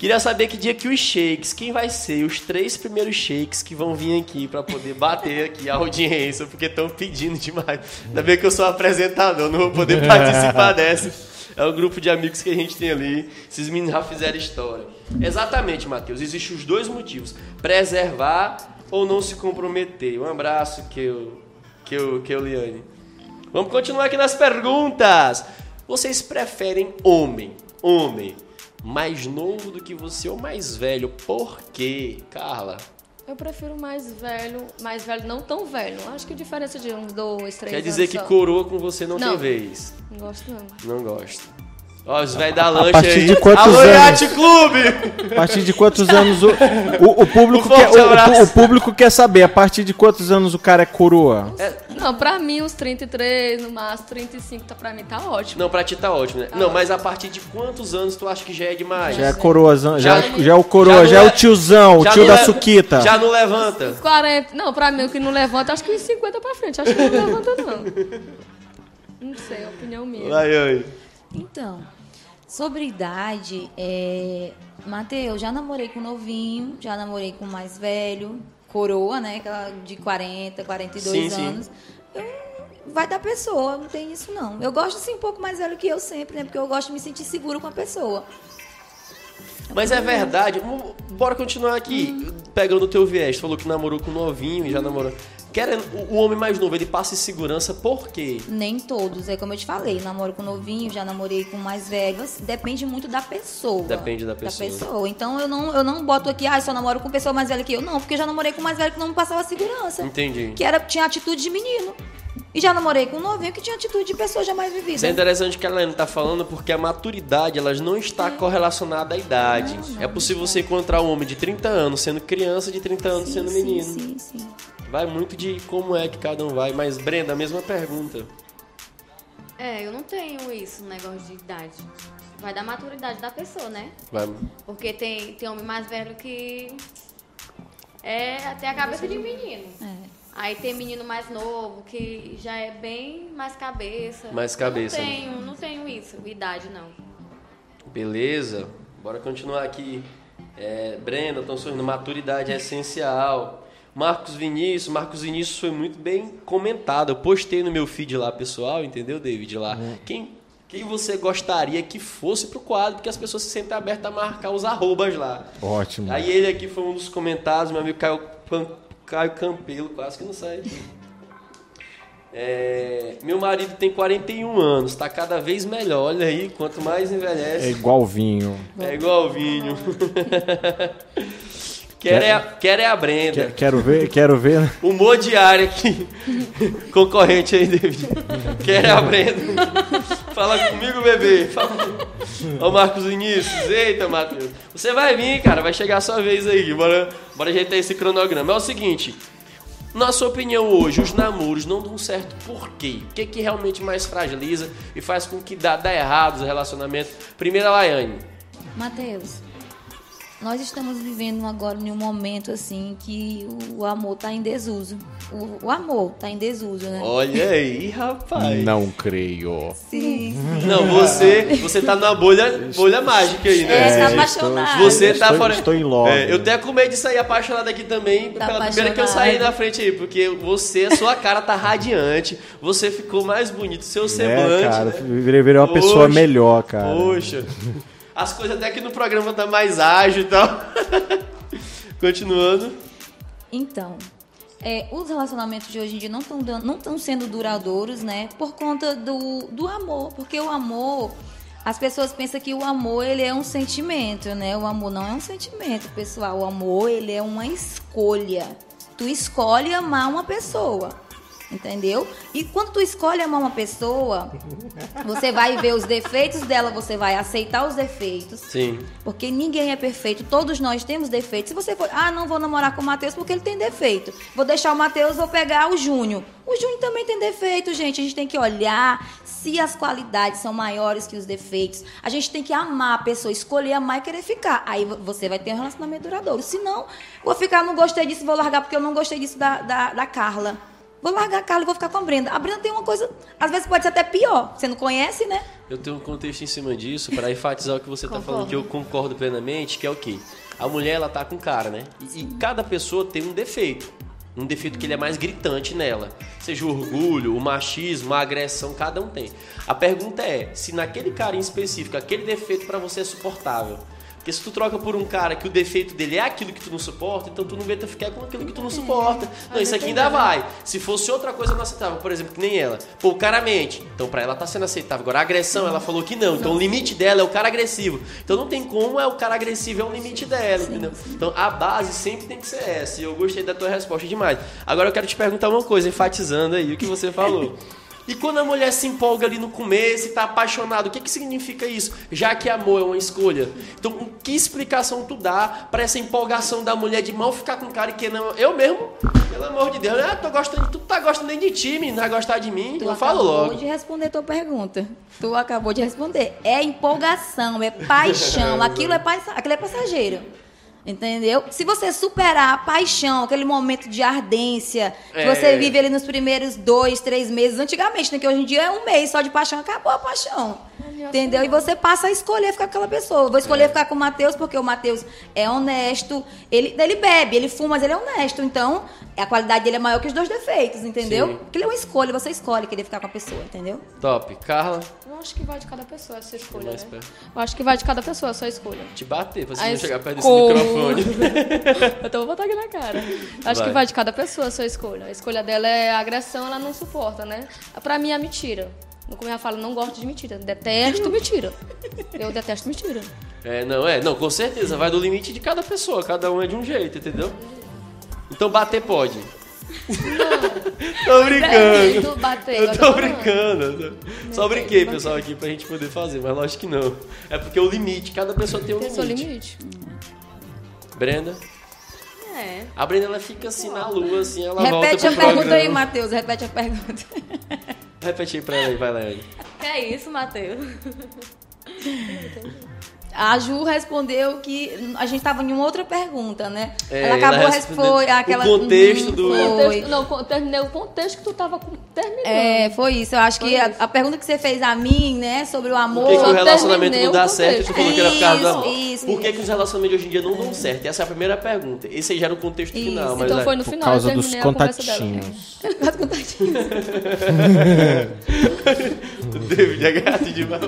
Queria saber que dia que os shakes, quem vai ser os três primeiros shakes que vão vir aqui pra poder bater aqui a audiência, porque estão pedindo demais. Ainda bem que eu sou apresentador, não vou poder participar dessa. É o grupo de amigos que a gente tem ali. Esses meninos já fizeram história. Exatamente, Matheus. Existem os dois motivos: preservar ou não se comprometer. Um abraço, que eu, que eu, que eu, Liane. Vamos continuar aqui nas perguntas. Vocês preferem homem, homem, mais novo do que você ou mais velho? Por quê, Carla? Eu prefiro mais velho, mais velho, não tão velho. Acho que a diferença de uns dois, três Quer dizer que só. coroa com você não, tem Não. vez. Não gosto não. Não gosto. Ó, os velhos da lancha partir aí. de quantos Alô, anos? Yacht Clube! A partir de quantos anos o, o, o público Um quer, o- o, público quer saber a partir de quantos anos o cara é coroa? Não, pra mim, uns 33, no máximo 35, tá, pra mim tá ótimo. Não, pra ti tá ótimo, né? Não, mas a partir de quantos anos tu acha que já é demais? Já é coroazão, já, Já- já é o coroa, já já, é é- o tiozão, o tio da le- suquita. Já não levanta. 40, não, pra mim, o que não levanta, acho que uns 50 pra frente. Acho que não levanta, não. Não sei, é opinião minha. Ai, ai. Então, sobre idade, é... Matheus, já namorei com novinho, já namorei com mais velho, coroa, né? De 40, 42 Sim, sim. anos. Eu- Vai da pessoa, não tem isso não. Eu gosto assim um pouco mais velho que eu sempre, né? Porque eu gosto de me sentir seguro com a pessoa. Mas é verdade. Vamos- Bora continuar aqui. Pegando o teu viés. Tu falou que namorou com novinho e já namorou. Querendo, o homem mais novo, ele passa insegurança por quê? Nem todos, é como eu te falei, namoro com novinho, já namorei com mais velhos, depende muito da pessoa. Depende da pessoa. Então eu não, eu não boto aqui, ah, só namoro com pessoa mais velha que eu. Não, porque eu já namorei com mais velho que não me passava segurança. Entendi. Que era, tinha atitude de menino. E já namorei com um novinho que tinha atitude de pessoa já mais vivida. Isso é interessante que a Helena tá falando porque a maturidade ela não está correlacionada à idade. é possível você encontrar um homem de 30 anos sendo criança, de 30 anos Sim, sendo sim, menino. Sim, sim. Vai muito de como é que cada um vai. Mas, Brenda, a mesma pergunta. É, eu não tenho isso, negócio de idade. Vai da maturidade da pessoa, né? Vai. Porque tem, tem homem mais velho que é até a cabeça de menino. É. Aí tem menino mais novo que já é bem mais cabeça. Mais cabeça, Eu né? não tenho, não tenho isso, idade não. Beleza, bora continuar aqui. É, Brenda, estão sorrindo, maturidade é essencial. Marcos Vinícius, Marcos Vinícius foi muito bem comentado. Eu postei no meu feed lá, pessoal, entendeu, David? Lá. Quem, quem você gostaria que fosse pro quadro, porque as pessoas se sentem abertas a marcar os arrobas lá. Ótimo. Aí ele aqui foi um dos comentários, meu amigo Caio, Pan- Caio Campelo, quase que não sai. É, meu marido tem 41 anos, tá cada vez melhor. Olha aí, quanto mais É envelhece, igual vinho. é igual vinho. Quer é, a, quer é a Brenda. Que- Quero ver, quero ver. Humor diário aqui. Concorrente aí, David. Quer é a Brenda. Fala comigo, bebê. Fala. Ó, Marcos Vinícius. Eita, Matheus. Você vai vir, cara. Vai chegar a sua vez aí. Bora, bora ajeitar esse cronograma. É o seguinte. Na sua opinião hoje, os namoros não dão certo por quê? O que, que realmente mais fragiliza e faz com que dá, dá errado os relacionamentos? Primeiro, a Laiane. Mateus, nós estamos vivendo agora em um momento assim que o amor está em desuso. O, o amor está em desuso, né? Olha aí, rapaz. Não creio. Sim. Não, você, você tá numa bolha, bolha mágica aí, né? É, tá apaixonado. Você tá estou, fora. Estou em logo. É, eu até com medo de sair apaixonado aqui também, Tá pela primeira que eu saí na frente aí, porque você, a sua cara tá radiante, você ficou mais bonito, seu semblante. É, cara, né? virei, virei uma pessoa Poxa, melhor, cara. Poxa. As coisas até que no programa tá mais ágil e tal. Continuando. Então, é, os relacionamentos de hoje em dia não estão não estão sendo duradouros, né? Por conta do, do amor. Porque o amor, as pessoas pensam que o amor ele é um sentimento, né? O amor não é um sentimento, pessoal. O amor ele é uma escolha. Tu escolhe amar uma pessoa. Entendeu? E quando tu escolhe amar uma pessoa, você vai ver os defeitos dela, você vai aceitar os defeitos. Sim. Porque ninguém é perfeito, todos nós temos defeitos. Se você for, ah, não vou namorar com o Matheus porque ele tem defeito. Vou deixar o Matheus, vou pegar o Júnior. O Júnior também tem defeito, gente. A gente tem que olhar se as qualidades são maiores que os defeitos. A gente tem que amar a pessoa, escolher amar e querer ficar. Aí vo- você vai ter um relacionamento duradouro. Se não, vou ficar, não gostei disso, vou largar porque eu não gostei disso da, da, da Carla. Vou largar a Carla e vou ficar com a Brenda. A Brenda tem uma coisa, às vezes pode ser até pior. Você não conhece, né? Eu tenho um contexto em cima disso para enfatizar o que você está falando, que eu concordo plenamente, que é o quê? A mulher, ela tá com cara, né? E, e cada pessoa tem um defeito. Um defeito que ele é mais gritante nela. Seja o orgulho, o machismo, a agressão, cada um tem. A pergunta é, se naquele cara em específico, aquele defeito para você é suportável. Porque se tu troca por um cara que o defeito dele é aquilo que tu não suporta, então tu não aguenta ficar com aquilo que tu não suporta. Não, isso aqui ainda vai. Se fosse outra coisa não aceitável, por exemplo, que nem ela. Pô, o cara mente. Então pra ela tá sendo aceitável. Agora a agressão, ela falou que não. Então o limite dela é o cara agressivo. Então não tem como é o cara agressivo, é o limite dela, entendeu? Então a base sempre tem que ser essa. E eu gostei da tua resposta demais. Agora eu quero te perguntar uma coisa, enfatizando aí o que você falou. E quando a mulher se empolga ali no começo e tá apaixonada, o que, que significa isso? Já que amor é uma escolha. Então, que explicação tu dá pra essa empolgação da mulher de mal ficar com o cara e que não. Eu mesmo, pelo amor de Deus, ah, tô gostando, tu tá gostando nem de ti, menino, vai gostar de mim? Tu eu falo acabou logo. de responder tua pergunta. Tu acabou de responder. É empolgação, é paixão. Aquilo é, pa- aquilo é passageiro. Entendeu? Se você superar a paixão, aquele momento de ardência, que É. você vive ali nos primeiros dois, três meses, antigamente, né? Que hoje em dia é um mês só de paixão, acabou a paixão. Entendeu? E você passa a escolher ficar com aquela pessoa. Eu vou escolher ficar com o Matheus porque o Matheus é honesto. Ele, ele bebe, ele fuma, mas ele é honesto. Então, a qualidade dele é maior que os dois defeitos, entendeu? Sim. Aquilo é uma escolha, você escolhe querer ficar com a pessoa, entendeu? Top. Carla, Eu acho que vai de cada pessoa essa escolha, né? Eu acho que vai de cada pessoa essa escolha. te bater pra você A não chegar perto desse microfone. então vou botar aqui na cara. Acho Vai. que vai de cada pessoa a sua escolha. A escolha dela é a agressão, ela não suporta, né? Pra mim é mentira. No começo ela fala, não gosto de mentira. Detesto mentira. Eu detesto mentira. É, não, é, não, com certeza, vai do limite de cada pessoa, cada um é de um jeito, entendeu? Então bater pode. tô brincando. Tu bateu, Eu eu tô tô brincando. Só brinquei, pessoal, aqui pra gente poder fazer, mas lógico que não. É porque o limite, cada pessoa tem um Tem seu limite. limite. Brenda? É. A Brenda ela fica assim na lua, assim, ela volta repete pro a pergunta programa. aí, Matheus. Repete a pergunta. Repete aí pra ela aí, vai lá. Que é isso, Matheus? A Ju respondeu que a gente estava em uma outra pergunta, né? É, ela acabou ela foi o aquela contexto Uhum, do- foi. Contexto- não, terminei o contexto que tu tava com- terminando. É, foi isso. Eu acho que Foi a, isso. a pergunta que você fez a mim, né, sobre o amor. Por que, que o relacionamento não o dá certo? Tu falou que era por causa do Isso, amor. isso, Por que, isso. que os relacionamentos hoje em dia não dão certo? Essa é a primeira pergunta. Esse aí já era o contexto Isso. final, mas então vai. foi no Por final, causa eu dos terminei a conversa dela. contatinhos. As contatinhas. O David é gato demais.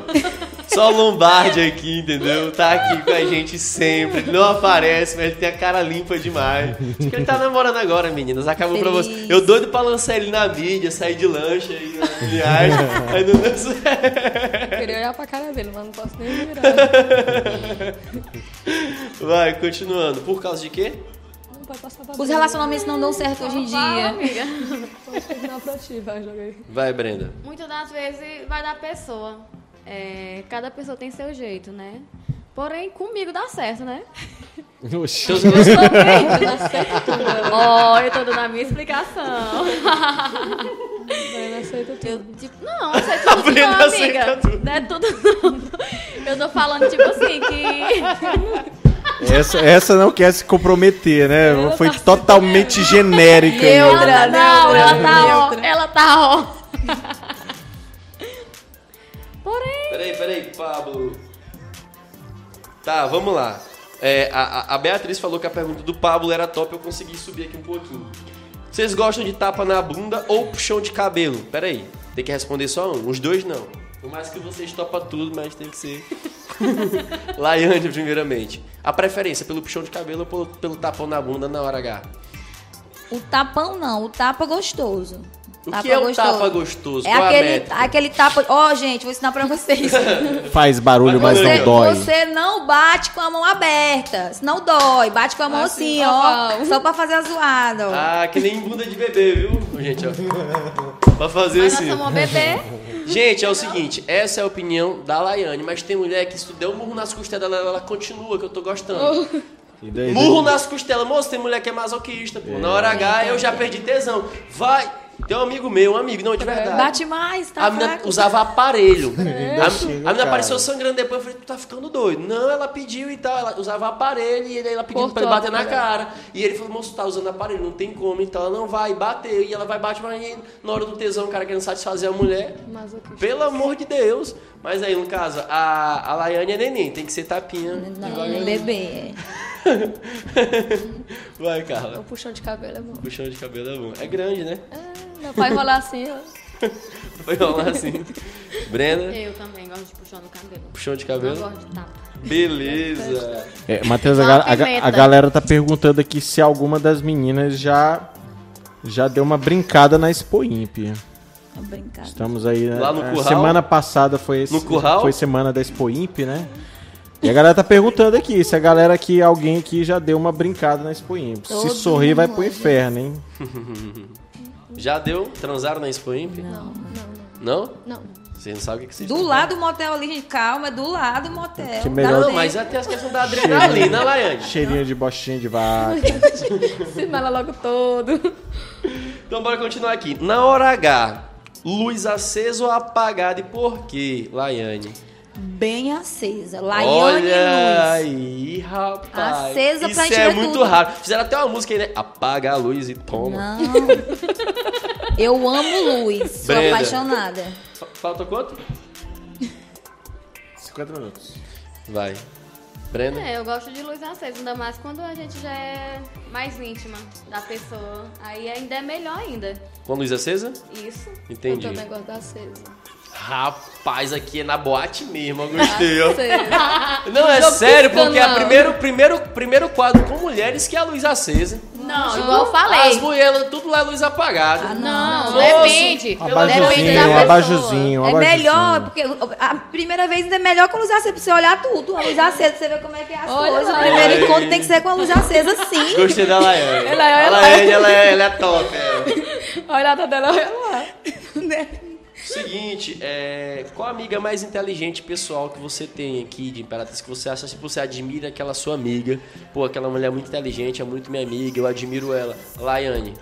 Só o Lombardi aqui, entendeu? Tá aqui com a gente sempre. Ele não aparece, mas ele tem a cara limpa demais. Acho que ele tá namorando agora, meninas. Acabou pra você. Feliz. Eu doido pra lançar ele na mídia, sair de lancha aí na viagem. aí não deu certo. Queria olhar pra cara dele, mas não posso nem virar. Vai, continuando. Por causa de quê? Não pode passar pra Os relacionamentos não dão certo hoje em dia. amiga. Pra ti, vai, joga. Vai, Brenda. Muitas das vezes vai da pessoa. É, cada pessoa tem seu jeito, né? Porém, comigo dá certo, né? Oxi. Eu sou bem, eu aceito tudo. Ó, eu tô dando a minha explicação. Brenda aceita tudo. Eu, tipo, não, aceito tudo não, aceita amiga. tudo. Não é tudo não. Eu tô falando, tipo assim, que... Essa, essa não quer se comprometer, né? Foi totalmente genérica. aí. Neutra. não, ela tá ó, ela tá ó. Porém, Peraí, peraí, Pablo. Tá, vamos lá. É, a, a- Beatriz falou que a pergunta do Pablo era top, eu consegui subir aqui um pouquinho. Vocês gostam de tapa na bunda ou puxão de cabelo? Peraí, tem que responder só um. Os dois não. Por mais que vocês topam tudo, mas tem que ser. Laiane, primeiramente. A preferência pelo puxão de cabelo ou pelo, pelo tapão na bunda na hora H? O tapão não, o tapa gostoso. O Tapa que é o tapa gostoso? É Qual aquele, aquele tapa. Ó, gente, vou ensinar pra vocês. Faz barulho, mas Você, não dói. você não bate com a mão aberta. Senão dói. Bate com a mão assim, Assim, ó. Só pra fazer a zoada, ó. Ah, que nem bunda de bebê, viu? Gente, ó. Pra fazer mas nós assim. somos um bebê. Gente, é o seguinte, essa é a opinião da Laiane, mas tem mulher que se tu der um murro nas costelas dela, ela continua, que eu tô gostando. E daí- Murro nas costelas, moço, tem mulher que é masoquista, pô. Na hora H eu já perdi tesão. Vai! Tem um amigo meu, um amigo, não, de verdade. Bate mais, tá a menina fraco. usava aparelho. A, chega, a menina cara. apareceu sangrando depois, eu falei, tu tá ficando doido. Não, ela pediu e tal, ela usava aparelho e ela pediu pra ele Cortou bater na cara. E ele falou, moço, tá usando aparelho, não tem como. Então ela não vai, bateu. E ela vai, bate, mas aí, na hora do tesão, o cara querendo satisfazer a mulher. Masoquista. Pelo amor de Deus. Mas aí, no caso, a, a Laiane é neném, tem que ser tapinha. Não, é bebê. Vai, Carla. O puxão de cabelo é bom. Puxão de cabelo é bom. É grande, né? É, meu pai rolar assim, ó. Foi rolar assim. Brenda, Eu também gosto de puxão no cabelo. puxão de Não cabelo. gosto de tapa. Beleza. É, Matheus, a, uma a a galera tá perguntando aqui se alguma das meninas já já deu uma brincada na Expo Imp. Tá brincando. Estamos aí, né? Lá no a curral? Semana passada foi esse- No curral? foi semana da Expo Imp, né? E a galera tá perguntando aqui se a galera aqui, alguém aqui já deu uma brincada na Expo Imp. Se sorrir vai pro inferno, hein? Já deu? Transaram na Expo Imp? Não, não, Não? não. Você não sabe o que vocês Do estão lado do motel ali, gente, calma, é do lado do motel. Que melhor- Não, mas até as questões da adrenalina, Laiane. Cheirinho de bostinha de vaca. Se mala logo todo. Então bora continuar aqui. Na hora H, luz acesa ou apagada e por quê, Laiane? Bem acesa. Laiane Olha Luz. aí, rapaz. Acesa pra Isso é ver muito tudo. raro. Fizeram até uma música aí, né? Apaga a luz e toma. Não. Eu amo luz. Sou Brenda. apaixonada. Fa- Falta quanto? 50 minutos. Vai. Brenda? É, eu gosto de luz acesa, ainda mais quando a gente já é mais íntima da pessoa. Aí ainda é melhor ainda. Com luz acesa? Isso. Entendi. Eu também gosto da acesa. Rapaz, aqui é na boate mesmo, eu gostei. Acesa. Não, é Jogo sério, piscando, porque é o primeiro, primeiro, primeiro quadro com mulheres que é a luz acesa. Não, igual eu As falei. mulheres, tudo lá é luz apagada. Ah, Não, Nossa. depende. Depende Abajuzinho, da um pessoa. abajuzinho, um É abajuzinho. melhor, porque a primeira vez ainda é melhor com a luz acesa, pra você olhar tudo. A luz acesa, pra você ver como é que é as Olha coisas. O primeiro Olha encontro tem que ser com a luz acesa, sim. Gostei da Laiane. Ela é- a ela- é, ela é top. É. A olhada dela, olha lá. Seguinte, é, qual a amiga mais inteligente pessoal que você tem aqui de Imperatriz que você acha, tipo, você admira aquela sua amiga? Pô, aquela mulher muito inteligente, é muito minha amiga, eu admiro ela. Laiane.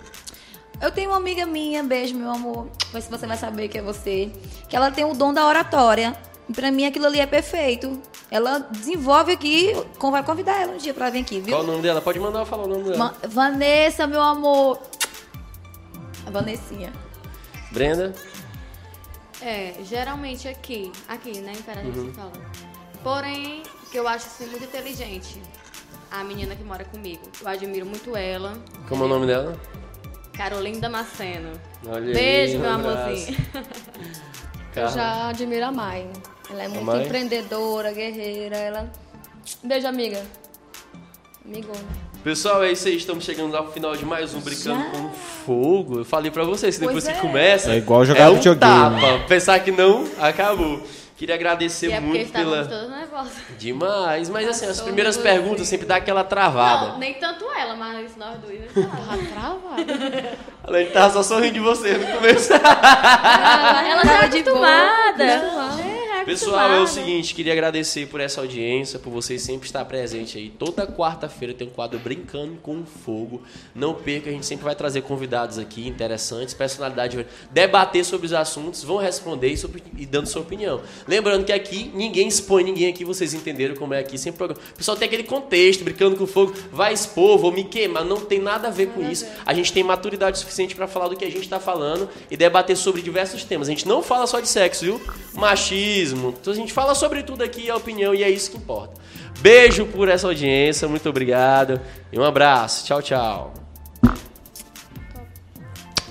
Eu tenho uma amiga minha, beijo, meu amor. Vê se você vai saber que é você. Que ela tem o dom da oratória. E pra mim aquilo ali é perfeito. Ela desenvolve aqui. Vai convidar ela um dia pra vir aqui, viu? Qual o nome dela? Pode mandar eu falar o nome dela. Ma- Vanessa, meu amor. A Vanessinha. Brenda. É, geralmente aqui, aqui, né, Imperatriz Uhum. que fala. Porém, que eu acho assim muito inteligente. A menina que mora comigo. Eu admiro muito ela. Como é o nome dela? Carolina Damasceno. Olha aí, Beijo, meu um abraço. amorzinho. Eu já admiro a Mai. Ela é muito mãe? empreendedora, guerreira. Ela. Beijo, amiga. Amigona. Pessoal, é isso aí. Estamos chegando ao final de mais um Brincando Já? com Fogo. Eu falei pra vocês que depois Pois que é. começa. É igual jogar é um videogame. Tapa. Pensar que não, acabou. Queria agradecer E é muito pela. Demais. Mas assim, as Passou primeiras perguntas sempre dá aquela travada. Não, nem tanto ela, mas nós dois. Tava travada. A gente tava só sorrindo de você no começo. ela já é acostumada. Pessoal, é o acostumada. seguinte, queria agradecer por essa audiência, por vocês sempre estar presente aí. Toda quarta-feira tem um quadro Brincando com Fogo. Não perca, a gente sempre vai trazer convidados aqui interessantes, personalidade, debater sobre os assuntos, vão responder e, sobre- e dando sua opinião. Lembrando que aqui ninguém expõe ninguém aqui, vocês entenderam como é aqui sempre programa. O pessoal tem aquele contexto, Brincando com Fogo, vai expor, vou me queimar, não tem nada a ver com isso. A gente tem maturidade suficiente para falar do que a gente está falando e debater sobre diversos temas. A gente não fala só de sexo, viu? Machismo. Então a gente fala sobre tudo aqui, a opinião, e é isso que importa. Beijo por essa audiência, muito obrigado. E um abraço. Tchau, tchau.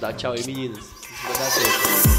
Dá tchau aí, meninas. Vai dar certo.